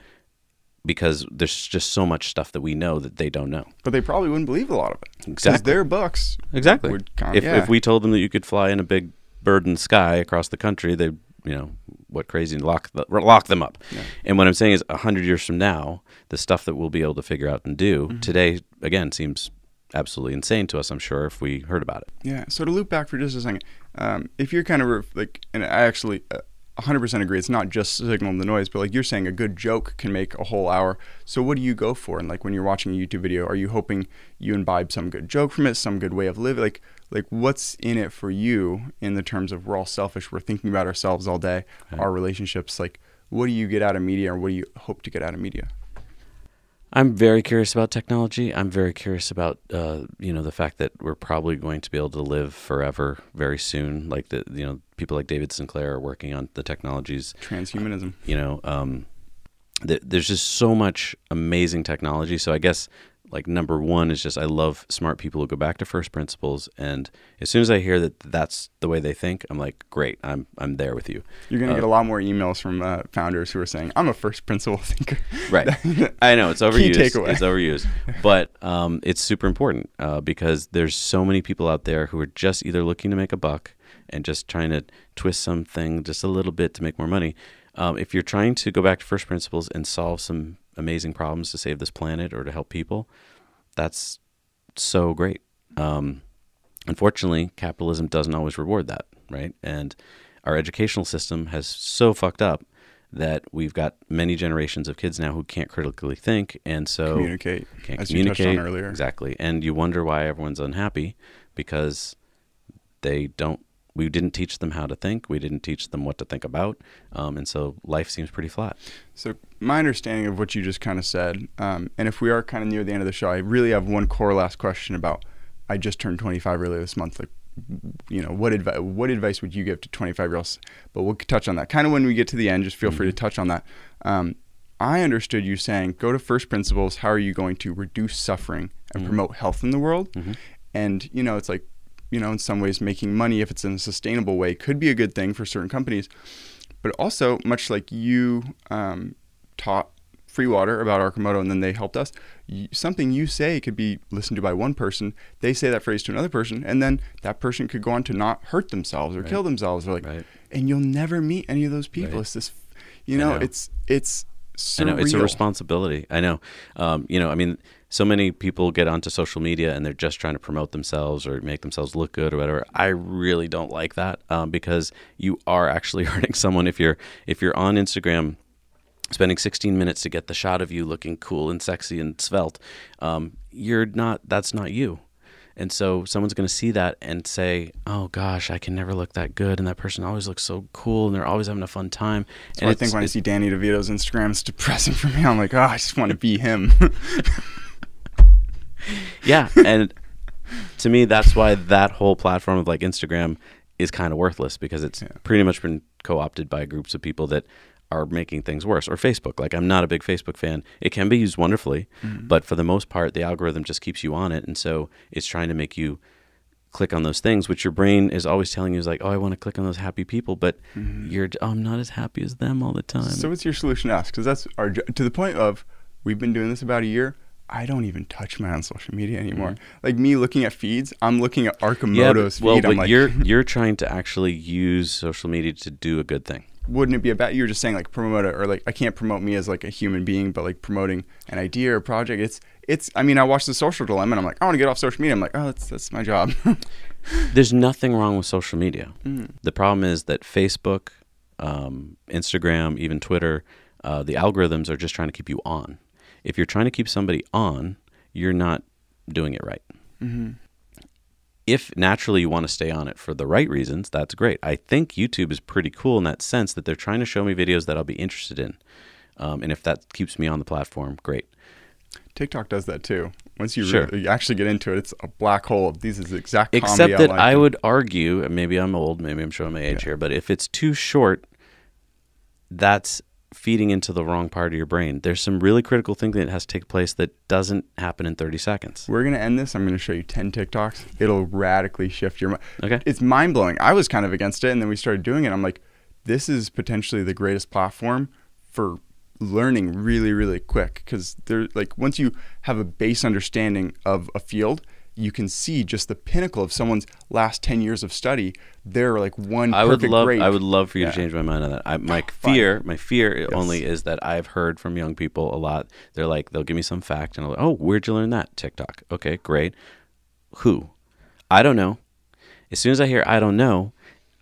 because there's just so much stuff that we know that they don't know. But they probably wouldn't believe a lot of it. Exactly. their books Exactly. count. if yeah. if we told them that you could fly in a big bird in the sky across the country, they, you know, what crazy lock the, lock them up. And what I'm saying is, a hundred years from now, the stuff that we'll be able to figure out and do Mm-hmm. today again seems absolutely insane to us. I'm sure if we heard about it. Yeah. So to loop back for just a second, um, if you're kind of like, and I actually uh, 100% agree, it's not just signal the noise, but like you're saying, a good joke can make a whole hour. So what do you go for? And like when you're watching a YouTube video, are you hoping you imbibe some good joke from it, some good way of living? Like, like what's in it for you in the terms of we're all selfish, we're thinking about ourselves all day, our relationships. Like, what do you get out of media, or what do you hope to get out of media? I'm very curious about technology. I'm very curious about uh, you know the fact that we're probably going to be able to live forever very soon. Like the you know people like David Sinclair are working on the technologies. Transhumanism. You know, um, th- there's just so much amazing technology. So I guess like number one is just I love smart people who go back to first principles. And as soon as I hear that that's the way they think, I'm like, great, I'm I'm there with you. You're gonna Uh, get a lot more emails from uh, founders who are saying, "I'm a first principle thinker." Right. I know it's overused. takeaway. It's overused, but um, it's super important uh, because there's so many people out there who are just either looking to make a buck and just trying to twist something just a little bit to make more money. Um, if you're trying to go back to first principles and solve some amazing problems to save this planet or to help people, that's so great. Um, unfortunately, capitalism doesn't always reward that, right? And our educational system has so fucked up that we've got many generations of kids now who can't critically think, and so communicate, can't as you touched communicate on earlier. exactly. And you wonder why everyone's unhappy because they don't. We didn't teach them how to think. We didn't teach them what to think about, um, and so life seems pretty flat. So my understanding of what you just kind of said, um, and if we are kind of near the end of the show, I really have one core last question about. I just turned 25 earlier this month. Like, you know, what advice? What advice would you give to 25 year olds? But we'll touch on that kind of when we get to the end. Just feel free to touch on that. Um, I understood you saying go to first principles. How are you going to reduce suffering and promote health in the world? And you know, it's like you know, in some ways, making money if it's in a sustainable way could be a good thing for certain companies. But also, much like you um, taught free water about Arcimoto and then they helped us, you, something you say could be listened to by one person. They say that phrase to another person, and then that person could go on to not hurt themselves or Right. kill themselves or like, Right. and you'll never meet any of those people. Right. It's this, you know, know. it's it's surreal. I know it's a responsibility. I know. Um, you know, I mean, so many people get onto social media and they're just trying to promote themselves or make themselves look good or whatever. I really don't like that um, because you are actually hurting someone if you're if you're on Instagram. Spending 16 minutes to get the shot of you looking cool and sexy and svelte, um, you're not. That's not you. And so someone's going to see that and say, "Oh gosh, I can never look that good," and that person always looks so cool, and they're always having a fun time. So and I think when I see Danny DeVito's Instagram, it's depressing for me. I'm like, oh, I just want to be him. Yeah, and to me, that's why that whole platform of like Instagram is kind of worthless because it's Yeah. pretty much been co-opted by groups of people that are making things worse. Or Facebook, like I'm not a big Facebook fan. It can be used wonderfully, but for the most part, the algorithm just keeps you on it, and so it's trying to make you click on those things, which your brain is always telling you is like, oh, I want to click on those happy people, but you're, oh, I'm not as happy as them all the time. so what's your solution to us? Because that's our to the point of we've been doing this about a year. I don't even touch my own social media anymore. Like me looking at feeds, I'm looking at Mm-hmm. yeah, but, well, feed. but I'm like, you're you're trying to actually use social media to do a good thing. Wouldn't it be about you were just saying like promote it or like I can't promote me as like a human being, but like promoting an idea or project. It's it's. I mean, I watched the Social Dilemma and I'm like, I want to get off social media. I'm like, oh, that's that's my job. There's nothing wrong with social media. Mm. The problem is that Facebook, um, Instagram, even Twitter, uh, the algorithms are just trying to keep you on. If you're trying to keep somebody on, you're not doing it right. hmm If naturally you want to stay on it for the right reasons, that's great. I think YouTube is pretty cool in that sense that they're trying to show me videos that I'll be interested in. Um, and if that keeps me on the platform, great. TikTok does that too. Once you, Sure. really, you actually get into it, it's a black hole. These is the exact Except that like. I would argue, maybe I'm old, maybe I'm showing my age Yeah. here, but if it's too short, that's feeding into the wrong part of your brain. There's some really critical thinking that has to take place that doesn't happen in 30 seconds. We're gonna end this. I'm gonna show you ten TikToks. It'll radically shift your mind. Okay. It's mind blowing. I was kind of against it, and then we started doing it. I'm like, this is potentially the greatest platform for learning really, really quick. Because there, like, once you have a base understanding of a field, you can see just the pinnacle of someone's last ten years of study. They're like one I would love grade. I would love for you Yeah. to change my mind on that. I, my Fine. fear, my fear only is that I've heard from young people a lot. They're like they'll give me some fact and like, "Oh, where'd you learn that?" TikTok. Okay, great. Who? I don't know. As soon as I hear I don't know,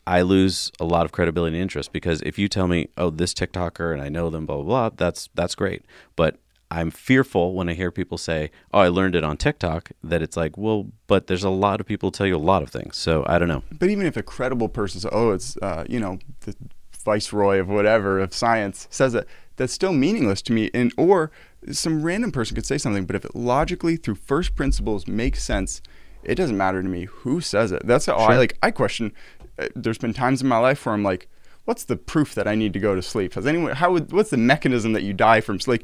I lose a lot of credibility and interest because if you tell me, "Oh, this TikToker and I know them," blah blah blah, that's that's great. But I'm fearful when I hear people say, "Oh, I learned it on TikTok," that it's like, "Well, but there's a lot of people tell you a lot of things." So I don't know. But even if a credible person says, "Oh, it's uh, you know the viceroy of whatever of science," says it, that's still meaningless to me. And or some random person could say something, but if it logically through first principles makes sense, it doesn't matter to me who says it. That's how I like. I question. Uh, there's been times in my life where I'm like, "What's the proof that I need to go to sleep?" Has anyone? How would? What's the mechanism that you die from sleep?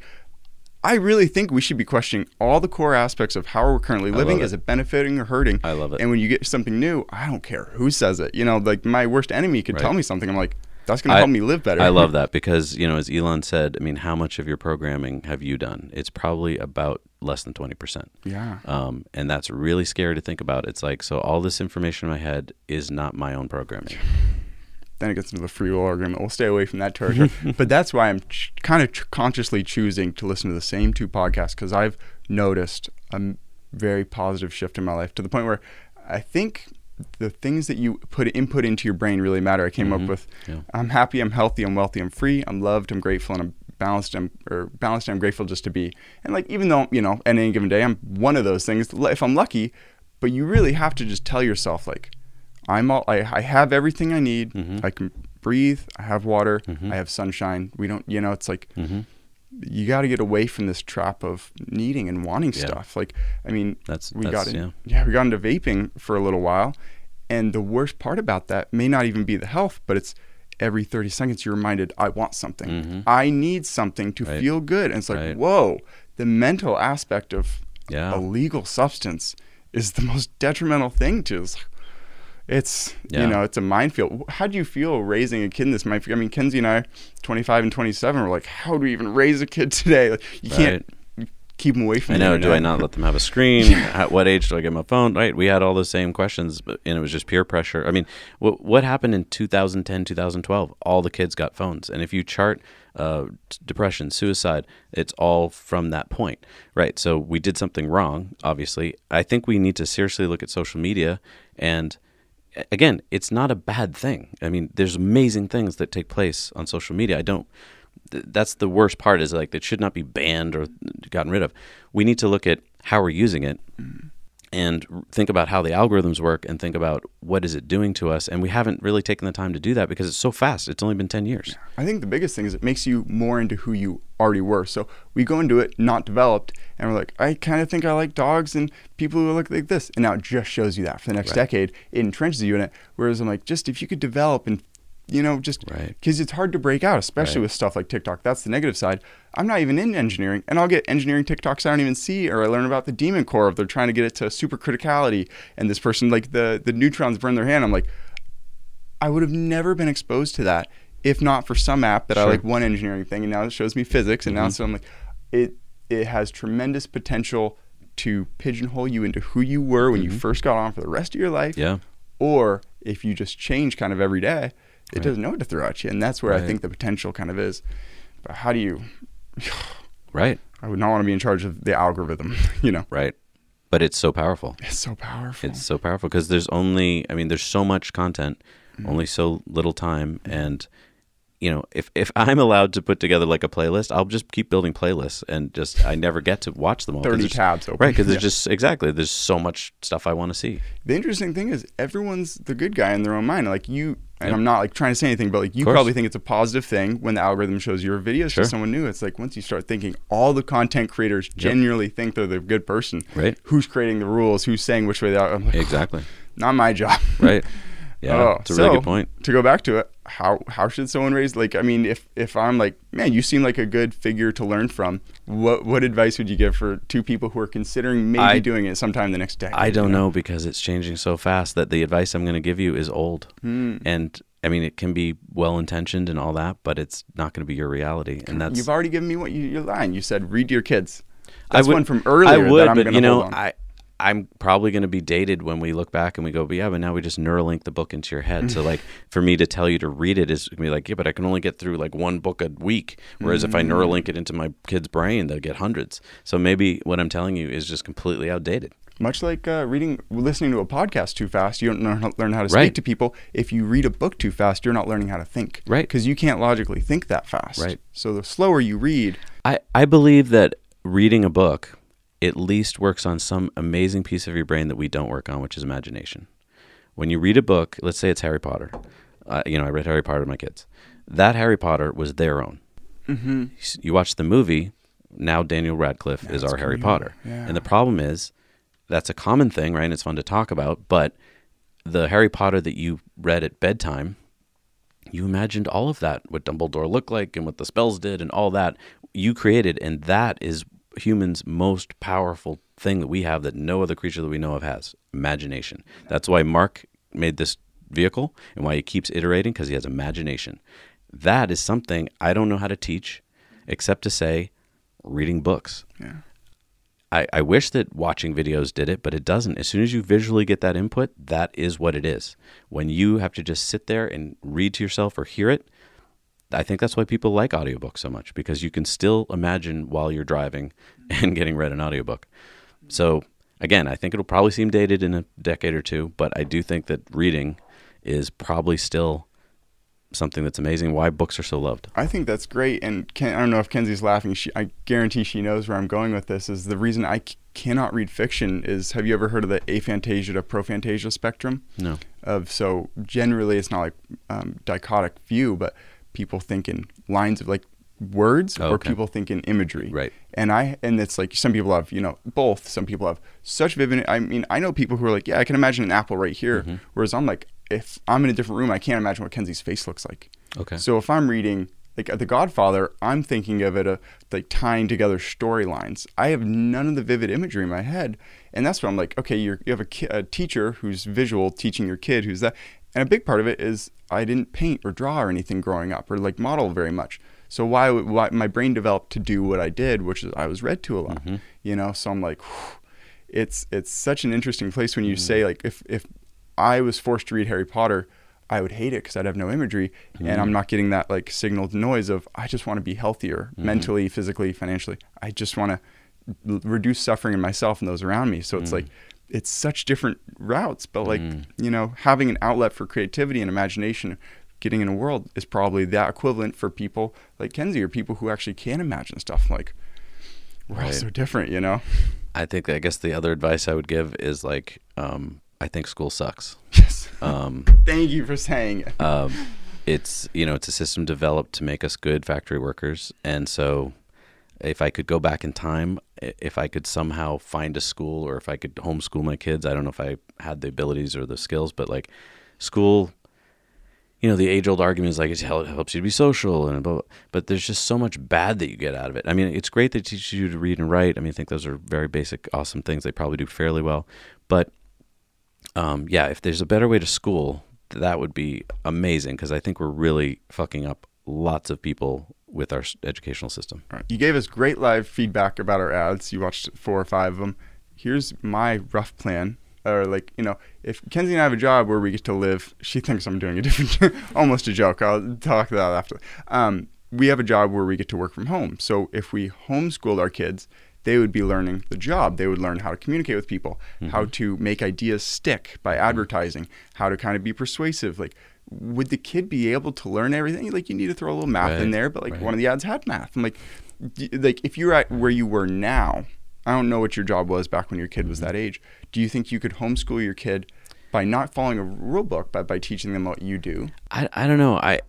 I really think we should be questioning all the core aspects of how we're currently living. Is it benefiting or hurting? I love it. And when you get something new, I don't care who says it. You know, like my worst enemy could tell me something. I'm like, that's going to help me live better. I love that because, you know, as Elon said, I mean, how much of your programming have you done? It's probably about less than 20%. Yeah. Um, and that's really scary to think about. It's like, so all this information in my head is not my own programming. Then it gets into the free will argument. We'll stay away from that territory. but that's why I'm ch- kind of ch- consciously choosing to listen to the same two podcasts because I've noticed a m- very positive shift in my life to the point where I think the things that you put input into your brain really matter. I came up Mhm. with Yeah. I'm happy, I'm healthy, I'm wealthy, I'm free, I'm loved, I'm grateful, and I'm balanced. I'm or balanced. I'm grateful just to be. And like even though you know, at any given day, I'm one of those things. If I'm lucky, but you really have to just tell yourself like, I'm all. I, I have everything I need. Mhm. I can breathe. I have water. Mhm. I have sunshine. We don't. You know, it's like hmm you got to get away from this trap of needing and wanting Yeah. stuff. Like I mean, That's, we that's got in, yeah. yeah, we got into vaping for a little while, and the worst part about that may not even be the health, but it's every 30 seconds you're reminded, I want something, Mhm. I need something to Right. feel good, and it's like, Right. whoa, the mental aspect of Yeah. a legal substance is the most detrimental thing to. Like, it's Yeah. you know it's a minefield. How do you feel raising a kid in this minefield? I mean, Kenzie and I, 25 and 27, were like, how do we even raise a kid today? Like, you can't keep them away from. I know. Do I not let them have a screen? At what age do I get my phone? Right. We had all the same questions, but, and it was just peer pressure. I mean, what what happened in 2010, 2012? All the kids got phones, and if you chart uh, depression, suicide, it's all from that point, right? So we did something wrong. Obviously, I think we need to seriously look at social media and. Again, it's not a bad thing. I mean, there's amazing things that take place on social media. I don't th- that's the worst part is like it should not be banned or gotten rid of. We need to look at how we're using it mm-hmm. And think about how the algorithms work and think about what is it doing to us and we haven't really taken the time to do that because it's so fast. It's only been 10 years. I think the biggest thing is it makes you more into who you already were. So we go into it not developed, and we're like, I kind of think I like dogs and people who look like this, and now it just shows you that for the next Right. decade. It entrenches you in it. Whereas I'm like, just if you could develop and you know, just Right. because it's hard to break out, especially Right. with stuff like TikTok. That's the negative side. I'm not even in engineering, and I'll get engineering TikToks I don't even see, or I learn about the demon core if they're trying to get it to super criticality, and this person like the the neutrons burn their hand. I'm like, I would have never been exposed to that if not for some app that I like one engineering thing, and now it shows me physics, and now Mhm. so I'm like, it it has tremendous potential to pigeonhole you into who you were when you Mhm. first got on for the rest of your life, Yeah. or if you just change kind of every day, it Right. doesn't know what to throw at you, and that's where I think the potential kind of is. But how do you? Right. I would not want to be in charge of the algorithm. You know, Right. But it's so powerful. it's so powerful. It's so powerful because there's only, I mean, there's so much content, Mm-hmm. only so little time. And, you know, if, if I'm allowed to put together like a playlist, I'll just keep building playlists and just, I never get to watch them all. Thirty tabs open. Right. Because Yeah. there's just, exactly, there's so much stuff I want to see. The interesting thing is everyone's the good guy in their own mind. Like you, and Yep. I'm not like trying to say anything, but like you probably think it's a positive thing when the algorithm shows your videos Sure. to someone new. It's like once you start thinking all the content creators genuinely think they're the good person. Right. Who's creating the rules? Who's saying which way they are? I'm like, Exactly. not my job. Right. Yeah. Oh, it's a really so, good point. To go back to it, how how should someone raise? Like, I mean, if if I'm like, man, you seem like a good figure to learn from. What what advice would you give for two people who are considering maybe I- doing it sometime the next decade? I don't you know because it's changing so fast that the advice I'm going to give you is old. Hmm. And I mean, it can be well intentioned and all that, but it's not going to be your reality. And that's You've already given me what you, your line. You said read to your kids. I That's would- one from earlier I would, but you know. I I'm probably going to be dated when we look back and we go, but yeah, but now we just Neuralink the book into your head. so like for me to tell you to read it is going to be like, yeah, but I can only get through like one book a week. Whereas if I Mm. Neuralink it into my kid's brain, they'll get hundreds. So maybe what I'm telling you is just completely outdated. Much like uh, reading, listening to a podcast too fast, you don't learn how, learn how to speak Right. to people. If you read a book too fast, you're not learning how to think. Right. Because you can't logically think that fast. Right. So the slower you read, I, I believe that reading a book at least works on some amazing piece of your brain that we don't work on, which is imagination. When you read a book, let's say it's Harry Potter. Uh, you know, I read Harry Potter to my kids. That Harry Potter was their own. mm-hmm. You watch the movie, now Daniel Radcliffe is our Harry. Potter. Yeah. And the problem is that's a common thing, right? And it's fun to talk about, but the Harry Potter that you read at bedtime, you imagined all of that, what Dumbledore looked like and what the spells did and all that you created. And that is humans' most powerful thing that we have that no other creature that we know of has imagination. That's why Mark made this vehicle and why he keeps iterating because he has imagination. That is something I don't know how to teach except to say reading books. Yeah. I, I wish that watching videos did it, but it doesn't. As soon as you visually get that input, that is what it is. When you have to just sit there and read to yourself or hear it, I think that's why people like audiobooks so much because you can still imagine while you're driving and getting read an audiobook. So, again, I think it'll probably seem dated in a decade or two, but I do think that reading is probably still something that's amazing. Why books are so loved. I think that's great. And Ken, I don't know if Kenzie's laughing. She, I guarantee she knows where I'm going with this. Is the reason I c- cannot read fiction is have you ever heard of the aphantasia to prophantasia spectrum? No. Of so generally it's not like um, dichotic view, but people think in lines of like words Oh, or people think in imagery. Right. And I and it's like some people have you know both. Some people have such vivid. I mean I know people who are like yeah I can imagine an apple right here, Mm-hmm. whereas I'm like if I'm in a different room I can't imagine what Kenzie's face looks like. Okay. So if I'm reading like The Godfather, I'm thinking of it uh, like tying together storylines. I have none of the vivid imagery in my head, And that's what I'm like. Okay, you're, you have a, ki- a teacher who's visual teaching your kid who's that, and a big part of it is I didn't paint or draw or anything growing up or like model very much. So why, why my brain developed to do what I did, which is I was read to a lot, mm-hmm. you know. So I'm like, whew, it's it's such an interesting place when you say mm. like if if I was forced to read Harry Potter, I would hate it because I'd have no imagery, and I'm mm-hmm. not getting that like signaled noise of I just want to be healthier mm-hmm. mentally, physically, financially. I just want to l- reduce suffering in myself and those around me. So it's mm. like it's such different routes, but like you know having an outlet for creativity and imagination. Getting in a world is probably that equivalent for people like Kenzie or people who actually can imagine stuff. Like we're all Right. so different, you know. I think I guess the other advice I would give is like um, I think school sucks. Yes. Um, Thank you for saying it. um, it's you know it's a system developed to make us good factory workers, and so if I could go back in time, if I could somehow find a school or if I could homeschool my kids, I don't know if I had the abilities or the skills, but like school. You know the age-old argument is like it helps you to be social, and blah, blah, but there's just so much bad that you get out of it. I mean, it's great that it teaches you to read and write. I mean, I think those are very basic, awesome things. They probably do fairly well, but um, yeah, if there's a better way to school, that would be amazing because I think we're really fucking up lots of people with our educational system. All right. You gave us great live feedback about our ads. You watched four or five of them. Here's my rough plan. Or like you know, if Kenzie and I have a job where we get to live, she thinks I'm doing a different, almost a joke. I'll talk about that after. Um, we have a job where we get to work from home. So if we homeschooled our kids, they would be learning the job. They would learn how to communicate with people, how to make ideas stick by advertising, how to kind of be persuasive. Like, would the kid be able to learn everything? Like, you need to throw a little math in there, but like right. one of the ads had math. I'm like, d- like if you're at where you were now, I don't know what your job was back when your kid was that age. Do you think you could homeschool your kid by not following a rule book, but by teaching them what you do? I, I don't know. I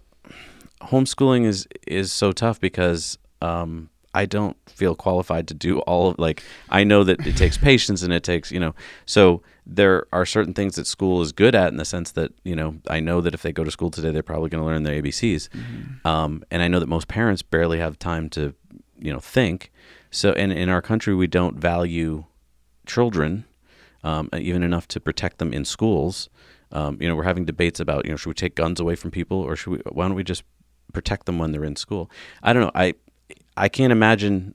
homeschooling is is so tough because um, I don't feel qualified to do all of like I know that it takes patience and it takes you know so there are certain things that school is good at in the sense that you know I know that if they go to school today they're probably going to learn their ABCs um, and I know that most parents barely have time to you know think so and in our country we don't value children um, even enough to protect them in schools. Um, you know, we're having debates about you know should we take guns away from people or should we? Why don't we just protect them when they're in school? I don't know. I I can't imagine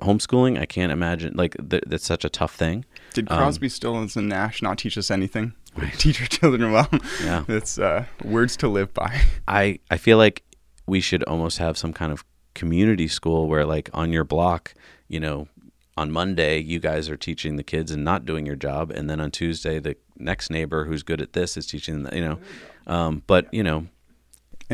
homeschooling. I can't imagine like th- that's such a tough thing. Did Um, Crosby, Stills, and Nash not teach us anything? Teach our children well. Yeah. it's uh, words to live by. I I feel like we should almost have some kind of community school where like on your block, you know, on Monday you guys are teaching the kids and not doing your job, and then on Tuesday the next neighbor who's good at this is teaching. The, you know, um, but you know,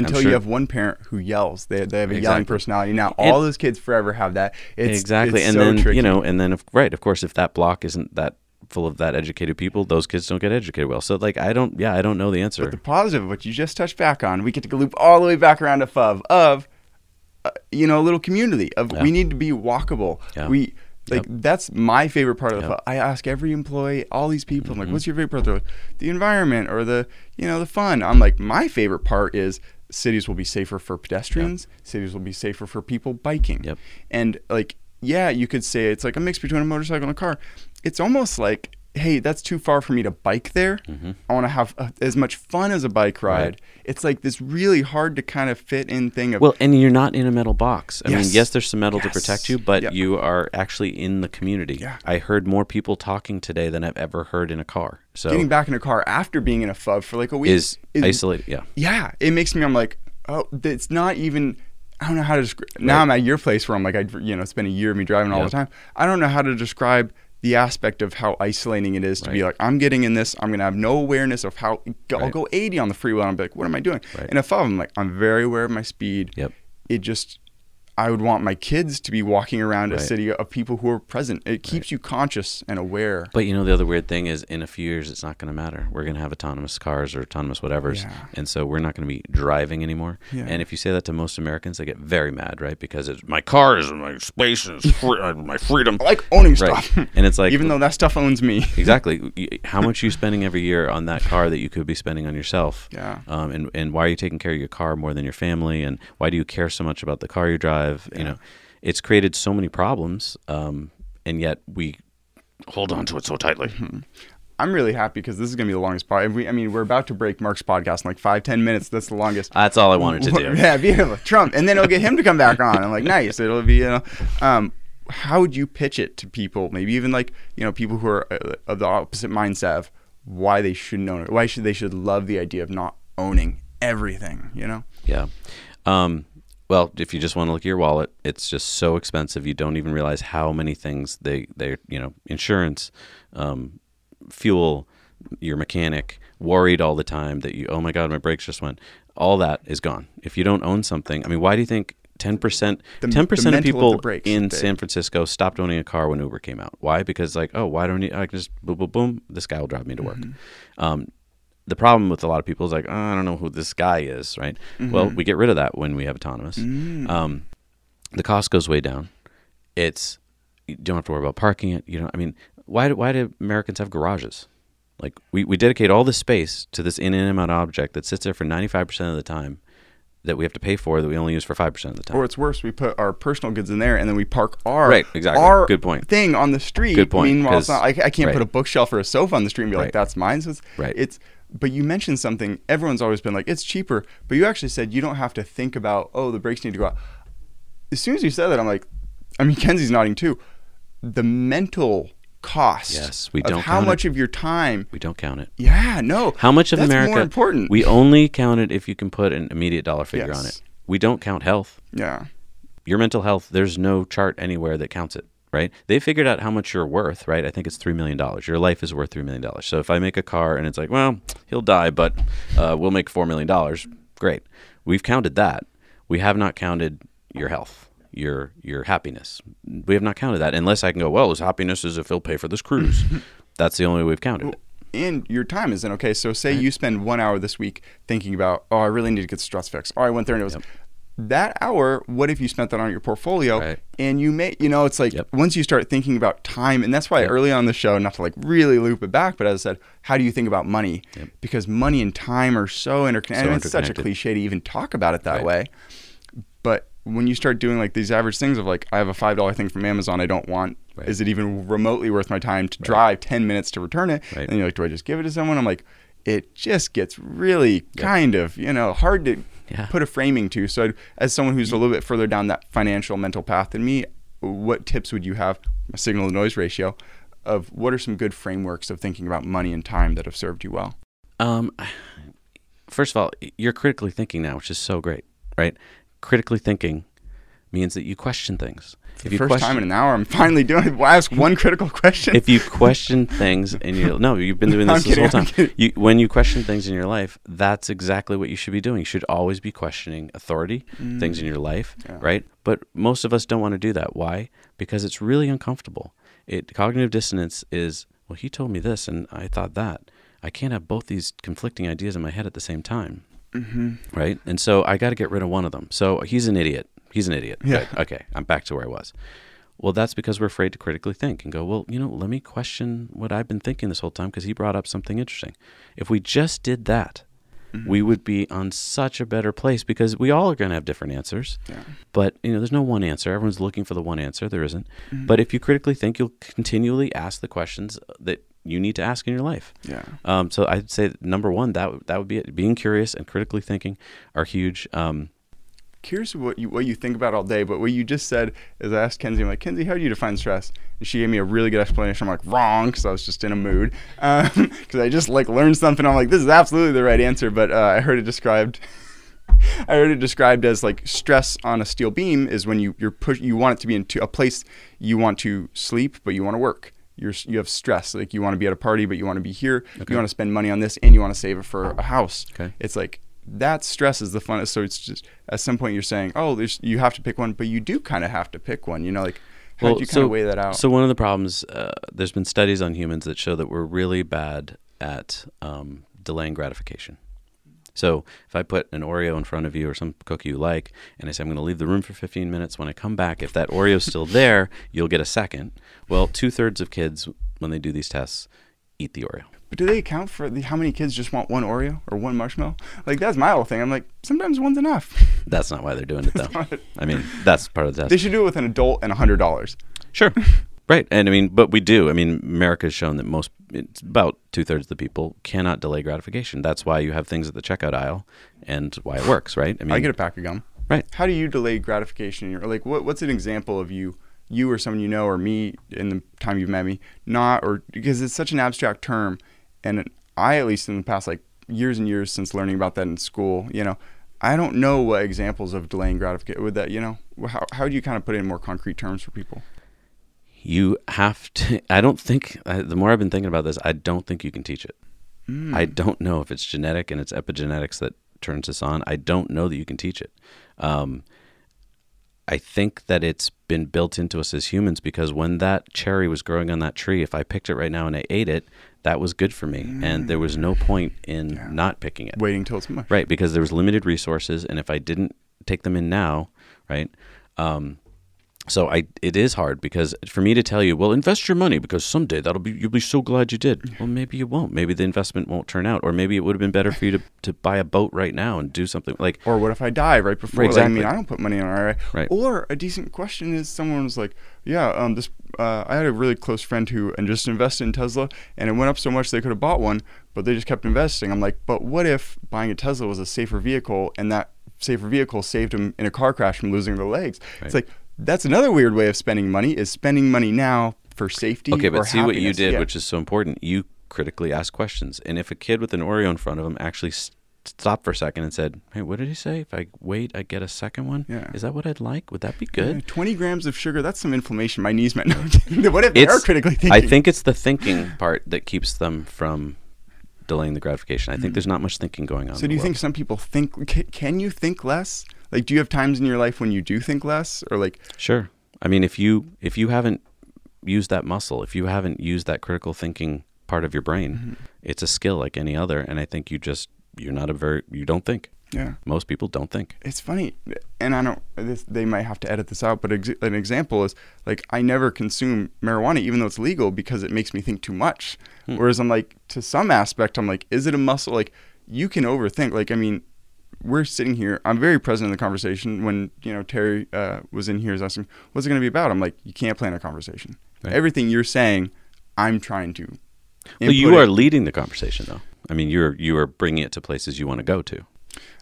Until sure- you have one parent who yells, they, they have a yelling personality. Now, And- all those kids forever have that. It's, exactly it's and so then tricky. you know and then if, right of course if that block isn't that full of that educated people those kids don't get educated well so like i don't yeah i don't know the answer But the positive, what you just touched back on, we get to loop all the way back around to FUV of, uh, you know, a little community of Yeah. we need to be walkable. Yeah. We like that's my favorite part of the Yep. I ask every employee, all these people, I'm like, Mhm. what's your favorite part? They're like, the environment or the, you know, the fun. I'm like, my favorite part is cities will be safer for pedestrians. Cities will be safer for people biking. Yep. And like, yeah, you could say it's like a mix between a motorcycle and a car. It's almost like, hey, that's too far for me to bike there. Mhm. I want to have uh, as much fun as a bike ride. Right. It's like this really hard to kind of fit in thing of well and you're not in a metal box i mean Yes. yes there's some metal to protect you but Yep. you are actually in the community Yeah. i heard more people talking today than i've ever heard in a car so getting back in a car after being in a FUV for like a week is, isolated yeah yeah, it makes me. I'm like, oh, it's not even. I don't know how to describe. Now I'm at your place where I'm like, I, you know, it's been a year of me driving all the time. I don't know how to describe the aspect of how isolating it is to be like, I'm getting in this. I'm gonna have no awareness of how I'll Right. go 80 on the freeway. and I'm like, what am I doing? Right. In a FUV, I'm like, I'm very aware of my speed. Yep. It just. I would want my kids to be walking around a city of people who are present. It keeps you conscious and aware. But you know the other weird thing is in a few years it's not going to matter. We're going to have autonomous cars or autonomous whatevers, Yeah. and so we're not going to be driving anymore. Yeah. And if you say that to most Americans, they get very mad, right? Because it's my car is my space and it's free, uh, my freedom. I like owning Right. stuff. And it's like even though that stuff owns me. exactly how much are you spending every year on that car that you could be spending on yourself? Yeah. Um, and and why are you taking care of your car more than your family? And why do you care so much about the car you drive? You know, it's created so many problems. Um, and yet we hold on to it so tightly. I'm really happy because this is gonna be the longest part. We, I mean, we're about to break Mark's podcast in like five, ten minutes. That's the longest. That's all I wanted to do. yeah, beautiful. Trump, and then it'll get him to come back on. I'm like, nice. It'll be, you know, um, how would you pitch it to people? Maybe even like, you know, people who are uh, of the opposite mindset of why they shouldn't own it. Why should they should love the idea of not owning everything? You know? Yeah. Um, well, if you just want to look at your wallet, it's just so expensive. You don't even realize how many things they they you know insurance, um, fuel, your mechanic, worried all the time that you oh my god my brakes just went. All that is gone. If you don't own something, I mean, why do you think ten percent ten percent of of people brakes, in they- San Francisco stopped owning a car when Uber came out? Why? Because like oh why don't you, I can just boom boom boom this guy will drive me to work. Mm-hmm. Um, the problem with a lot of people is like, oh, I don't know who this guy is, right? Well, mm-hmm. we get rid of that when we have autonomous. Mm. Um, the cost goes way down. It's you don't have to worry about parking it. You know, I mean, why do, why do Americans have garages? Like we, we dedicate all this space to this inanimate object that sits there for ninety five percent of the time that we have to pay for that we only use for five percent of the time. Or it's worse, we put our personal goods in there and then we park our Right, exactly. our Good point. thing on the street. Good point, Meanwhile, not, I, I can't right. put a bookshelf or a sofa on the street and be like, "That's mine." So it's, Right. it's but you mentioned something. Everyone's always been like, "It's cheaper," but you actually said you don't have to think about, "Oh, the brakes need to go out." As soon as you said that, I'm like, I mean, Kenzie's nodding too. The mental cost. Yes, we don't how much it. of your time. we don't count it. Yeah, no. How much of America? more important. We only count it if you can put an immediate dollar figure on it. We don't count health. yeah. your mental health, there's no chart anywhere that counts it, right? They figured out how much you're worth, right? I think it's $3 million. Your life is worth $3 million. So if I make a car and it's like, well, he'll die, but uh, we'll make $4 million, great. We've counted that. We have not counted your health, your your happiness. We have not counted that unless I can go, well, his happiness is if he'll pay for this cruise. That's the only way we've counted it. and your time isn't okay. So say you spend one hour this week thinking about, oh, I really need to get stress fixed. Oh, I went there and it was that hour. What if you spent that on your portfolio Right. and you may, you know, it's like Yep. once you start thinking about time, and that's why early on the show, not to like really loop it back, but as I said, how do you think about money? Because money and time are so interconnected. So and it's such a cliche to even talk about it that Right. way. But when you start doing like these average things of like, I have a five dollar thing from Amazon I don't want. Right. Is it even remotely worth my time to drive ten minutes to return it? And you're like, do I just give it to someone? I'm like, it just gets really kind of you know hard to Yeah. put a framing to. So as someone who's a little bit further down that financial mental path than me, what tips would you have? A signal to noise ratio of what are some good frameworks of thinking about money and time that have served you well? Um, first of all, you're critically thinking now, which is so great, right? Critically thinking means that you question things. The first time in an hour, I'm finally doing it. Well, I ask one critical question. if you question things in your no, you've been doing this this kidding, whole time. You, when you question things in your life, that's exactly what you should be doing. You should always be questioning authority, things in your life, Mm. Yeah. right? But most of us don't want to do that. Why? Because it's really uncomfortable. It cognitive dissonance is well, he told me this, and I thought that. I can't have both these conflicting ideas in my head at the same time, hmm right? And so I got to get rid of one of them. So he's an idiot. He's an idiot. Yeah. Good. Okay, I'm back to where I was. Well, that's because we're afraid to critically think and go, well, you know, let me question what I've been thinking this whole time because he brought up something interesting. If we just did that, we would be on such a better place because we all are going to have different answers. Yeah. But, you know, there's no one answer. Everyone's looking for the one answer. There isn't. But if you critically think, you'll continually ask the questions that you need to ask in your life. Yeah. Um, so I'd say number one, that, that would be it. Being curious and critically thinking are huge. Um, Curious what you what you think about all day, but what you just said is I asked Kenzie, I'm like, Kenzie, how do you define stress? And she gave me a really good explanation. I'm like, wrong, because I was just in a mood. Because I just like learned something. I'm like, this is absolutely the right answer. But uh, I heard it described. I heard it described as like stress on a steel beam is when you you're push you want it to be into a place you want to sleep but you want to work. You're you have stress like you want to be at a party but you want to be here. Okay. You want to spend money on this and you want to save it for a house. Okay. It's like that stress is the funnest. So it's just at some point you're saying, oh, there's you have to pick one, but you do kind of have to pick one. You know, like how do you kind of weigh that out? So one of the problems, uh, there's been studies on humans that show that we're really bad at um, delaying gratification. So if I put an Oreo in front of you or some cookie you like, and I say I'm going to leave the room for 15 minutes, when I come back, if that Oreo's still there, you'll get a second. Well, two thirds of kids when they do these tests eat the Oreo. But do they account for the, how many kids just want one Oreo or one marshmallow? Like that's my whole thing. I'm like, sometimes one's enough. That's not why they're doing it though. I mean, that's part of the test. they should do it with an adult and a hundred dollars. Sure. Right, and I mean, but we do. I mean, America has shown that most, it's about two thirds of the people cannot delay gratification. That's why you have things at the checkout aisle, and why it works. Right. I mean, I get a pack of gum. Right. How do you delay gratification in your like? What, what's an example of you, you or someone you know, or me in the time you've met me, not or because it's such an abstract term, and I at least in the past like years and years since learning about that in school, you know, I don't know what examples of delaying gratification would that you know how how do you kind of put it in more concrete terms for people? you have to. I don't think. I, the more I've been thinking about this, I don't think you can teach it. Mm. I don't know if it's genetic and it's epigenetics that turns this on. I don't know that you can teach it. Um, I think that it's been built into us as humans because when that cherry was growing on that tree, if I picked it right now and I ate it, that was good for me, and there was no point in Yeah. not picking it. Waiting till it's. Right, because there was limited resources, and if I didn't take them in now, right, um, so I it is hard because for me to tell you, well, invest your money because someday that'll be you'll be so glad you did. Well, maybe you won't. Maybe the investment won't turn out, or maybe it would have been better for you to, to buy a boat right now and do something like Or what if I die right before? Right, like, I mean, exactly. I don't put money on IRA. Right. Or a decent question is someone was like, yeah, um, this. Uh, I had a really close friend who and just invested in Tesla, and it went up so much they could have bought one, but they just kept investing. I'm like, but what if buying a Tesla was a safer vehicle, and that safer vehicle saved him in a car crash from losing their legs? It's like that's another weird way of spending money is spending money now for safety. Okay, but see what you did, Yeah. which is so important. You critically ask questions, and if a kid with an Oreo in front of him actually s- stopped for a second and said, "Hey, what did he say? If I wait, I get a second one. Yeah. Is that what I'd like? Would that be Yeah, good?" 20 grams of sugar, that's some inflammation. My knees might know. what if they are critically thinking? I think it's the thinking part that keeps them from delaying the gratification. I think Mm. there's not much thinking going on. So do you the think some people think? Can you think less? Like, do you have times in your life when you do think less, or like, Sure. I mean, if you if you haven't used that muscle, if you haven't used that critical thinking part of your brain, Mm-hmm. it's a skill like any other. And I think you just you're not a very you don't think. yeah, Most people don't think. it's funny, and I don't. This, they might have to edit this out, but ex- an example is like I never consume marijuana, even though it's legal, because it makes me think too much. Hmm. Whereas I'm like, to some aspect, I'm like, is it a muscle? Like, you can overthink. Like, I mean, we're sitting here. I'm very present in the conversation. When you know Terry uh, was in here, is asking, "What's it going to be about?" I'm like, "You can't plan a conversation. Right. Everything you're saying, I'm trying to." Well, you are it. leading the conversation, though. I mean, you're you are bringing it to places you want to go to.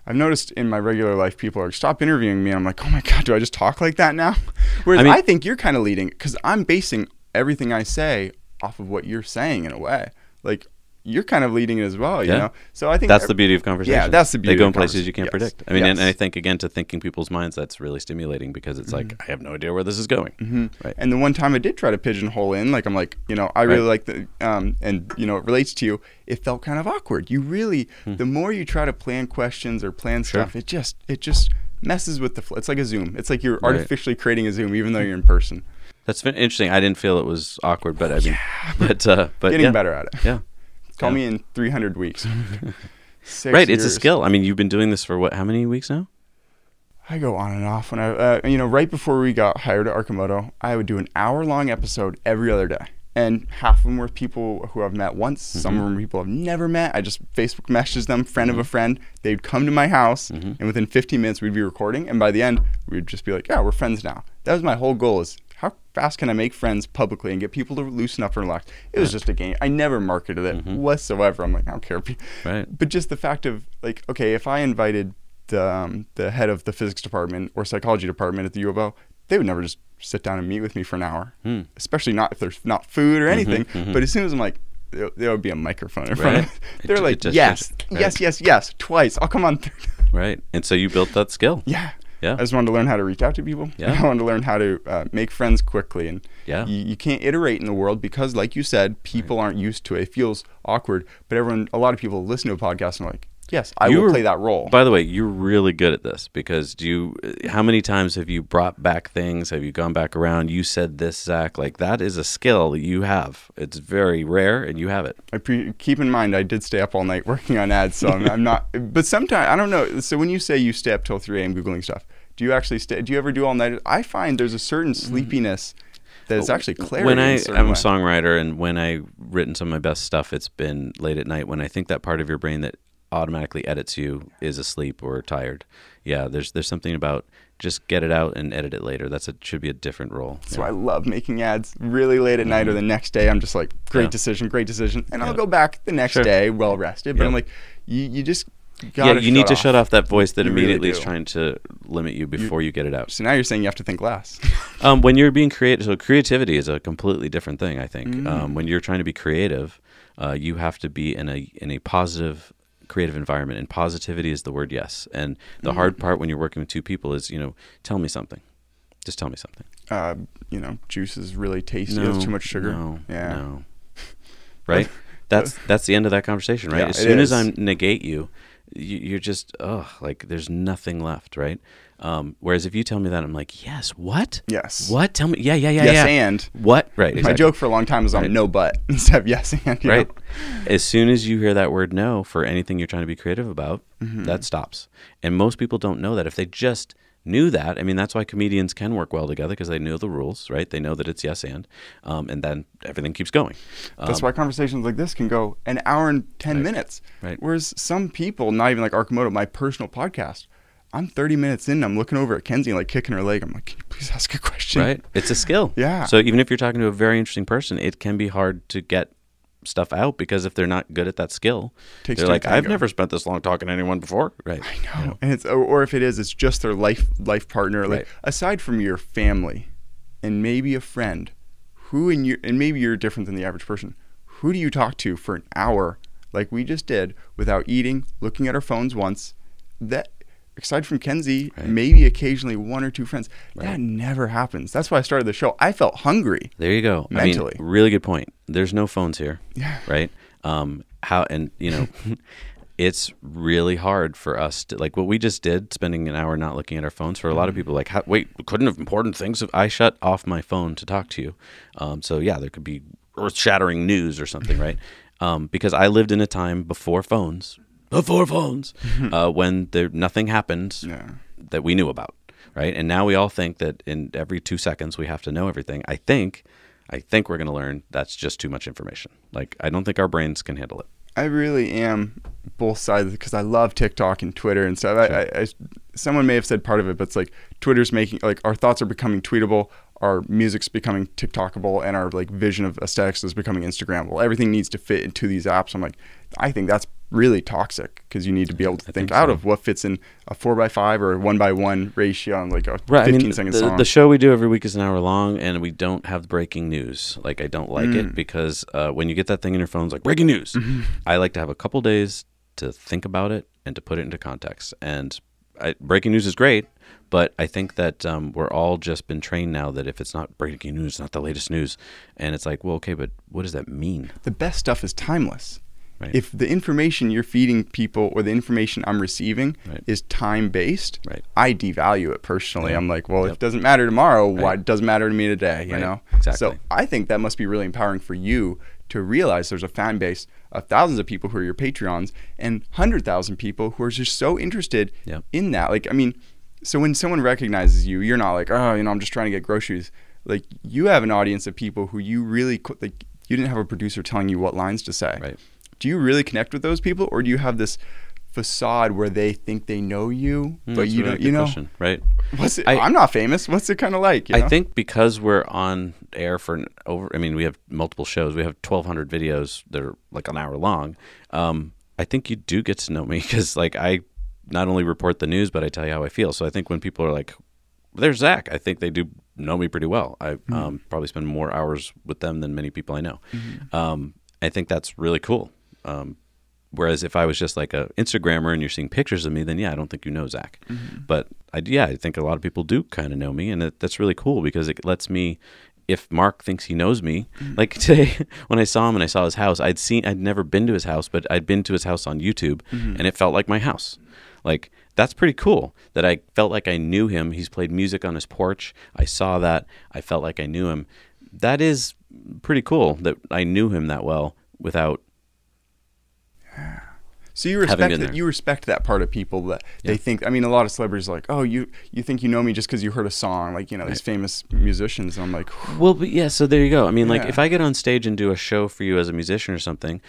I've noticed in my regular life, people are stop interviewing me. And I'm like, oh my god, do I just talk like that now? Whereas I I, think you're kind of leading because I'm basing everything I say off of what you're saying in a way. Like you're kind of leading it as well, you Yeah. know. So I think That's the beauty of conversation. Yeah, that's the beauty. They go in places you can't yes. predict. I mean, and, and I think again to thinking people's minds, that's really stimulating because it's like I have no idea where this is going. Mhm. Right. And the one time I did try to pigeonhole in, like I'm like, you know, I really Right. like the, um, and you know, it relates to you. It felt kind of awkward. You really, the more you try to plan questions or plan. Sure. stuff, it just, it just messes with the. Fl- it's like a Zoom. It's like you're Right. artificially creating a Zoom, even though you're in person. That's interesting. I didn't feel it was awkward, but I mean, but uh, but Getting yeah. better at it. Yeah. Call Yeah. me in 300 weeks. Right. It's a skill. I mean, you've been doing this for what? How many weeks now? I go on and off. When I, uh, you know, right before we got hired at Arcimoto, I would do an hour-long episode every other day, and half of them were people who I've met once. Some Mm-hmm. of them people I've never met. I just Facebook messaged them, friend of a friend. They'd come to my house, Mm-hmm. and within 15 minutes we'd be recording. And by the end, we'd just be like, "Yeah, we're friends now." That was my whole goal: is how fast can I make friends publicly and get people to loosen up and relax? It was just a game. I never marketed it Mm-hmm. whatsoever. I'm like, I don't care. Right. But just the fact of like, okay, if I invited the um, the head of the physics department or psychology department at the U of O, they would never just sit down and meet with me for an hour. Hmm. Especially not if there's not food or anything. mhm. But as soon as I'm like, there, there would be a microphone in front of Right. me. It They're it like, just- yes, right. yes, yes, yes, twice. I'll come on. Third. Right. And so you built that skill. Yeah. Yeah. I just wanted to learn how to reach out to people. Yeah. I wanted to learn how to uh, make friends quickly. And Yeah. you, you can't iterate in the world because, like you said, people aren't used to it. It feels awkward. But everyone, a lot of people listen to a podcast and are like, yes, I You will were- play that role. By the way, you're really good at this because do you? How many times have you brought back things? Have you gone back around? You said this, Zach. Like that is a skill that you have. It's very rare, and you have it. I pre- keep in mind I did stay up all night working on ads, so I'm, I'm not. But sometimes I don't know. So when you say you stay up till 3 a.m. googling stuff, do you actually stay? Do you ever do all night? I find there's a certain mm. sleepiness that is actually clarity. when I a certain I'm a songwriter and when I written some of my best stuff, it's been late at night. When I think that part of your brain that automatically edits you is asleep or tired. Yeah, there's there's something about just get it out and edit it later. That's a should be a different role. So I love making ads really late at night or the next day. I'm just like, great Yeah. decision, great decision, and I'll go back the next Sure. day well rested. But Yeah. I'm like, you you just yeah, you need to off. shut off that voice that You really immediately is trying to limit you before you get it out. So now you're saying you have to think less. Um, when you're being creative, so creativity is a completely different thing. I think Mm. um, when you're trying to be creative, uh, you have to be in a in a positive creative environment, and positivity is the word yes. And the Mm. hard part when you're working with two people is, you know, tell me something, just tell me something. uh, you know, juice is really tasty. It's too much sugar. No, yeah. no. right. That's that's the end of that conversation, right? Yeah, as soon as. I negate you, you, you're just ugh, like there's nothing left, right? Um, whereas if you tell me that, I'm like, yes, what? Yes. What? Tell me, yeah, yeah, yeah, yes, yeah. and what? Right. my joke for a long time was on Right. no but instead of yes and. right? know? As soon as you hear that word no for anything you're trying to be creative about, Mm-hmm. that stops. And most people don't know that. If they just knew that, I mean, that's why comedians can work well together because they know the rules, right? They know that it's yes and, um, and then everything keeps going. That's Um, why conversations like this can go an hour and 10 Right. minutes. Right. Whereas some people, not even like Arcimoto, my personal podcast, I'm 30 minutes in, I'm looking over at Kenzie like kicking her leg. I'm like, can you please ask a question? right? It's a skill. Yeah. So even if you're talking to a very interesting person, it can be hard to get stuff out because if they're not good at that skill, Takes they're like, I've tango." never spent this long talking to anyone before. Right. I know. And it's, or, or if it is, it's just their life, life partner. Like Right. aside from your family and maybe a friend, who in your, and maybe you're different than the average person, who do you talk to for an hour like we just did without eating, looking at our phones once? That, aside from Kenzie, Right. maybe occasionally one or two friends, that never happens. That's why I started the show. I felt hungry. There you go. Mentally. I mean, really good point. There's no phones here. Yeah. Right. Um, how and you know, it's really hard for us to like what we just did, spending an hour not looking at our phones. For a lot of people, like, how, wait, couldn't have important things. If I shut off my phone to talk to you, um, so yeah, there could be earth-shattering news or something, right? Um, because I lived in a time before phones, before phones, uh, when there nothing happened Yeah. that we knew about, right? And now we all think that in every two seconds we have to know everything. I think, I think we're going to learn that's just too much information. Like I don't think our brains can handle it. I really am both sides because I love TikTok and Twitter and stuff. I, I, I, someone may have said part of it, but it's like Twitter's making like our thoughts are becoming tweetable, our music's becoming TikTokable, and our like vision of aesthetics is becoming Instagrammable. Everything needs to fit into these apps. I'm like, I think that's really toxic because you need to be able to I think, think out so. of what fits in a four by five or one by one ratio on like a Right. 15 I mean, second the, song. the show we do every week is an hour long, and we don't have breaking news. Like I don't like Mm. it because uh, when you get that thing in your phone, it's like breaking news. Mm-hmm. I like to have a couple days to think about it and to put it into context. And I, breaking news is great, but I think that um, we're all just been trained now that if it's not breaking news, it's not the latest news, and it's like, well, okay, but what does that mean? the best stuff is timeless. Right. If the information you're feeding people or the information I'm receiving Right. is time based, Right. I devalue it personally. Yeah. I'm like, well, if Yep. it doesn't matter tomorrow, why it doesn't matter to me today, you know? Exactly. So I think that must be really empowering for you to realize there's a fan base of thousands of people who are your Patreons and 100,000 people who are just so interested Yep. in that. Like, I mean, so when someone recognizes you, you're not like, oh, you know, I'm just trying to get groceries. Like, you have an audience of people who you really, like, you didn't have a producer telling you what lines to say Right. Do you really connect with those people or do you have this facade where they think they know you Mm, but you really don't you know question, right? what's it I- I, am not famous what's it kind of like you know? I think because we're on air for an over, I mean, we have multiple shows. We have 1,200 videos that are like an hour long. Um, I think you do get to know me because, like, I not only report the news, but I tell you how I feel. So I think when people are like, "There's Zach," I think they do know me pretty well. I um, probably spend more hours with them than many people I know. Um, I think that's really cool. Um, whereas if I was just like a Instagrammer and you're seeing pictures of me, then yeah, I don't think you know Zach. Mm-hmm. But I, yeah, I think a lot of people do kind of know me, and it, that's really cool because it lets me. If Mark thinks he knows me, mm-hmm. like today when I saw him and I saw his house, I'd seen, I'd never been to his house, but I'd been to his house on YouTube, mm-hmm. and it felt like my house. Like that's pretty cool that I felt like I knew him. He's played music on his porch. I saw that. I felt like I knew him. That is pretty cool that I knew him that well without So you respect that. You respect that part of people that Yeah. they think. I mean, a lot of celebrities are like, oh, you you think you know me just because you heard a song, like you know these famous musicians. And I'm like, Well, but yeah, so there you go. I mean, like if I get on stage and do a show for you as a musician or something,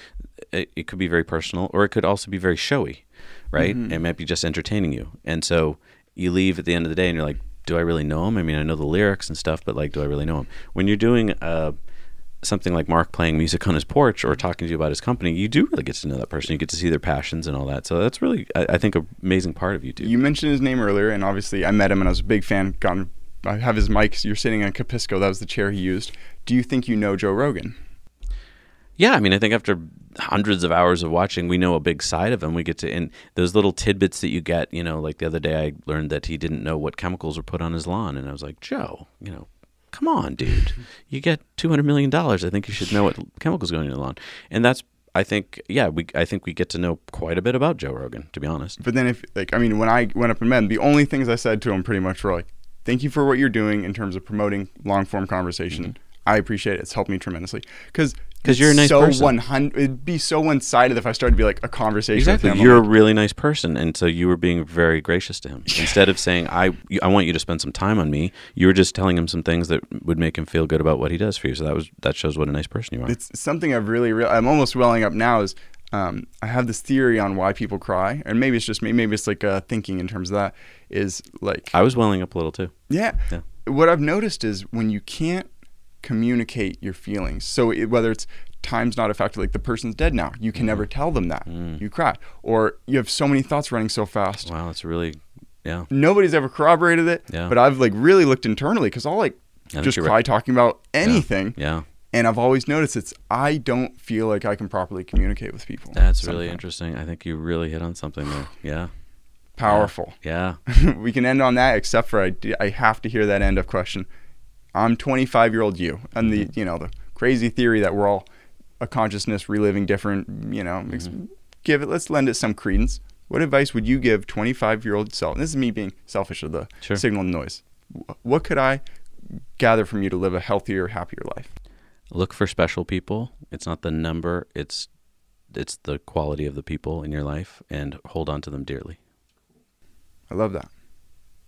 it, it could be very personal or it could also be very showy, right? Mm-hmm. It might be just entertaining you. And so you leave at the end of the day and you're like, do I really know him? I mean, I know the lyrics and stuff, but like, do I really know him? When you're doing uh, something like Mark playing music on his porch or talking to you about his company, you do really get to know that person. You get to see their passions and all that. So that's really, I, I think, an amazing part of you, dude. you mentioned his name earlier, and obviously I met him and I was a big fan. Gone, I have his mic. You're sitting on Capisco. That was the chair he used. Do you think you know Joe Rogan? Yeah, I mean, I think after hundreds of hours of watching, we know a big side of him. We get to, and those little tidbits that you get, you know, like the other day I learned that he didn't know what chemicals were put on his lawn. And I was like, Joe, you know, come on, dude. You get $200 million. I think you should know what chemicals go in your lawn. And that's, I think, yeah, we, I think we get to know quite a bit about Joe Rogan, to be honest. But then if like I mean, when I went up and met him, the only things I said to him pretty much were like, "Thank you for what you're doing in terms of promoting long form conversation. Mm-hmm. I appreciate it. It's helped me tremendously." Because 'Cause you're a nice so person. 100 it'd be so one sided if I started to be like a conversation. Exactly. With him. You're a really nice person, and so you were being very gracious to him. Instead of saying, "I, I want you to spend some time on me," you were just telling him some things that would make him feel good about what he does for you. So that was that shows what a nice person you are. it's something I've really, real I'm almost welling up now. Is um, I have this theory on why people cry, and maybe it's just me. Maybe it's like uh, thinking in terms of that. Is like I was welling up a little too. Yeah. Yeah. What I've noticed is when you can't communicate your feelings, so it, whether it's time's not a factor, like the person's dead now, you can mm. never tell them that. Mm. You cry. Or you have so many thoughts running so fast. Wow, that's really, yeah. Nobody's ever corroborated it, Yeah. but I've like really looked internally because I'll like just cry right. talking about anything. Yeah, And I've always noticed it's I don't feel like I can properly communicate with people. that's really interesting. I think you really hit on something there. Yeah, Powerful. yeah. we can end on that, except for I, I have to hear that end of question. I'm 25 year old you, and the mm-hmm. you know the crazy theory that we're all a consciousness reliving different. You know, ex- mm-hmm. give it. Let's lend it some credence. What advice would you give 25 year old self? And this is me being selfish of the Sure. signal and noise. Wh- What could I gather from you to live a healthier, happier life? Look for special people. It's not the number. It's it's the quality of the people in your life, and hold on to them dearly. I love that.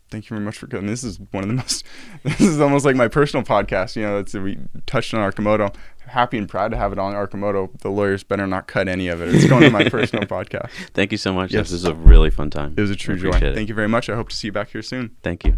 Thank you very much for coming. This is one of the most. This is almost like my personal podcast. You know, it's we touched on Arcimoto. Happy and proud to have it on Arcimoto. The lawyers better not cut any of it. It's going to my personal podcast. Thank you so much. Yes. This was a really fun time. It was a true joy. it. Thank you very much. I hope to see you back here soon. Thank you.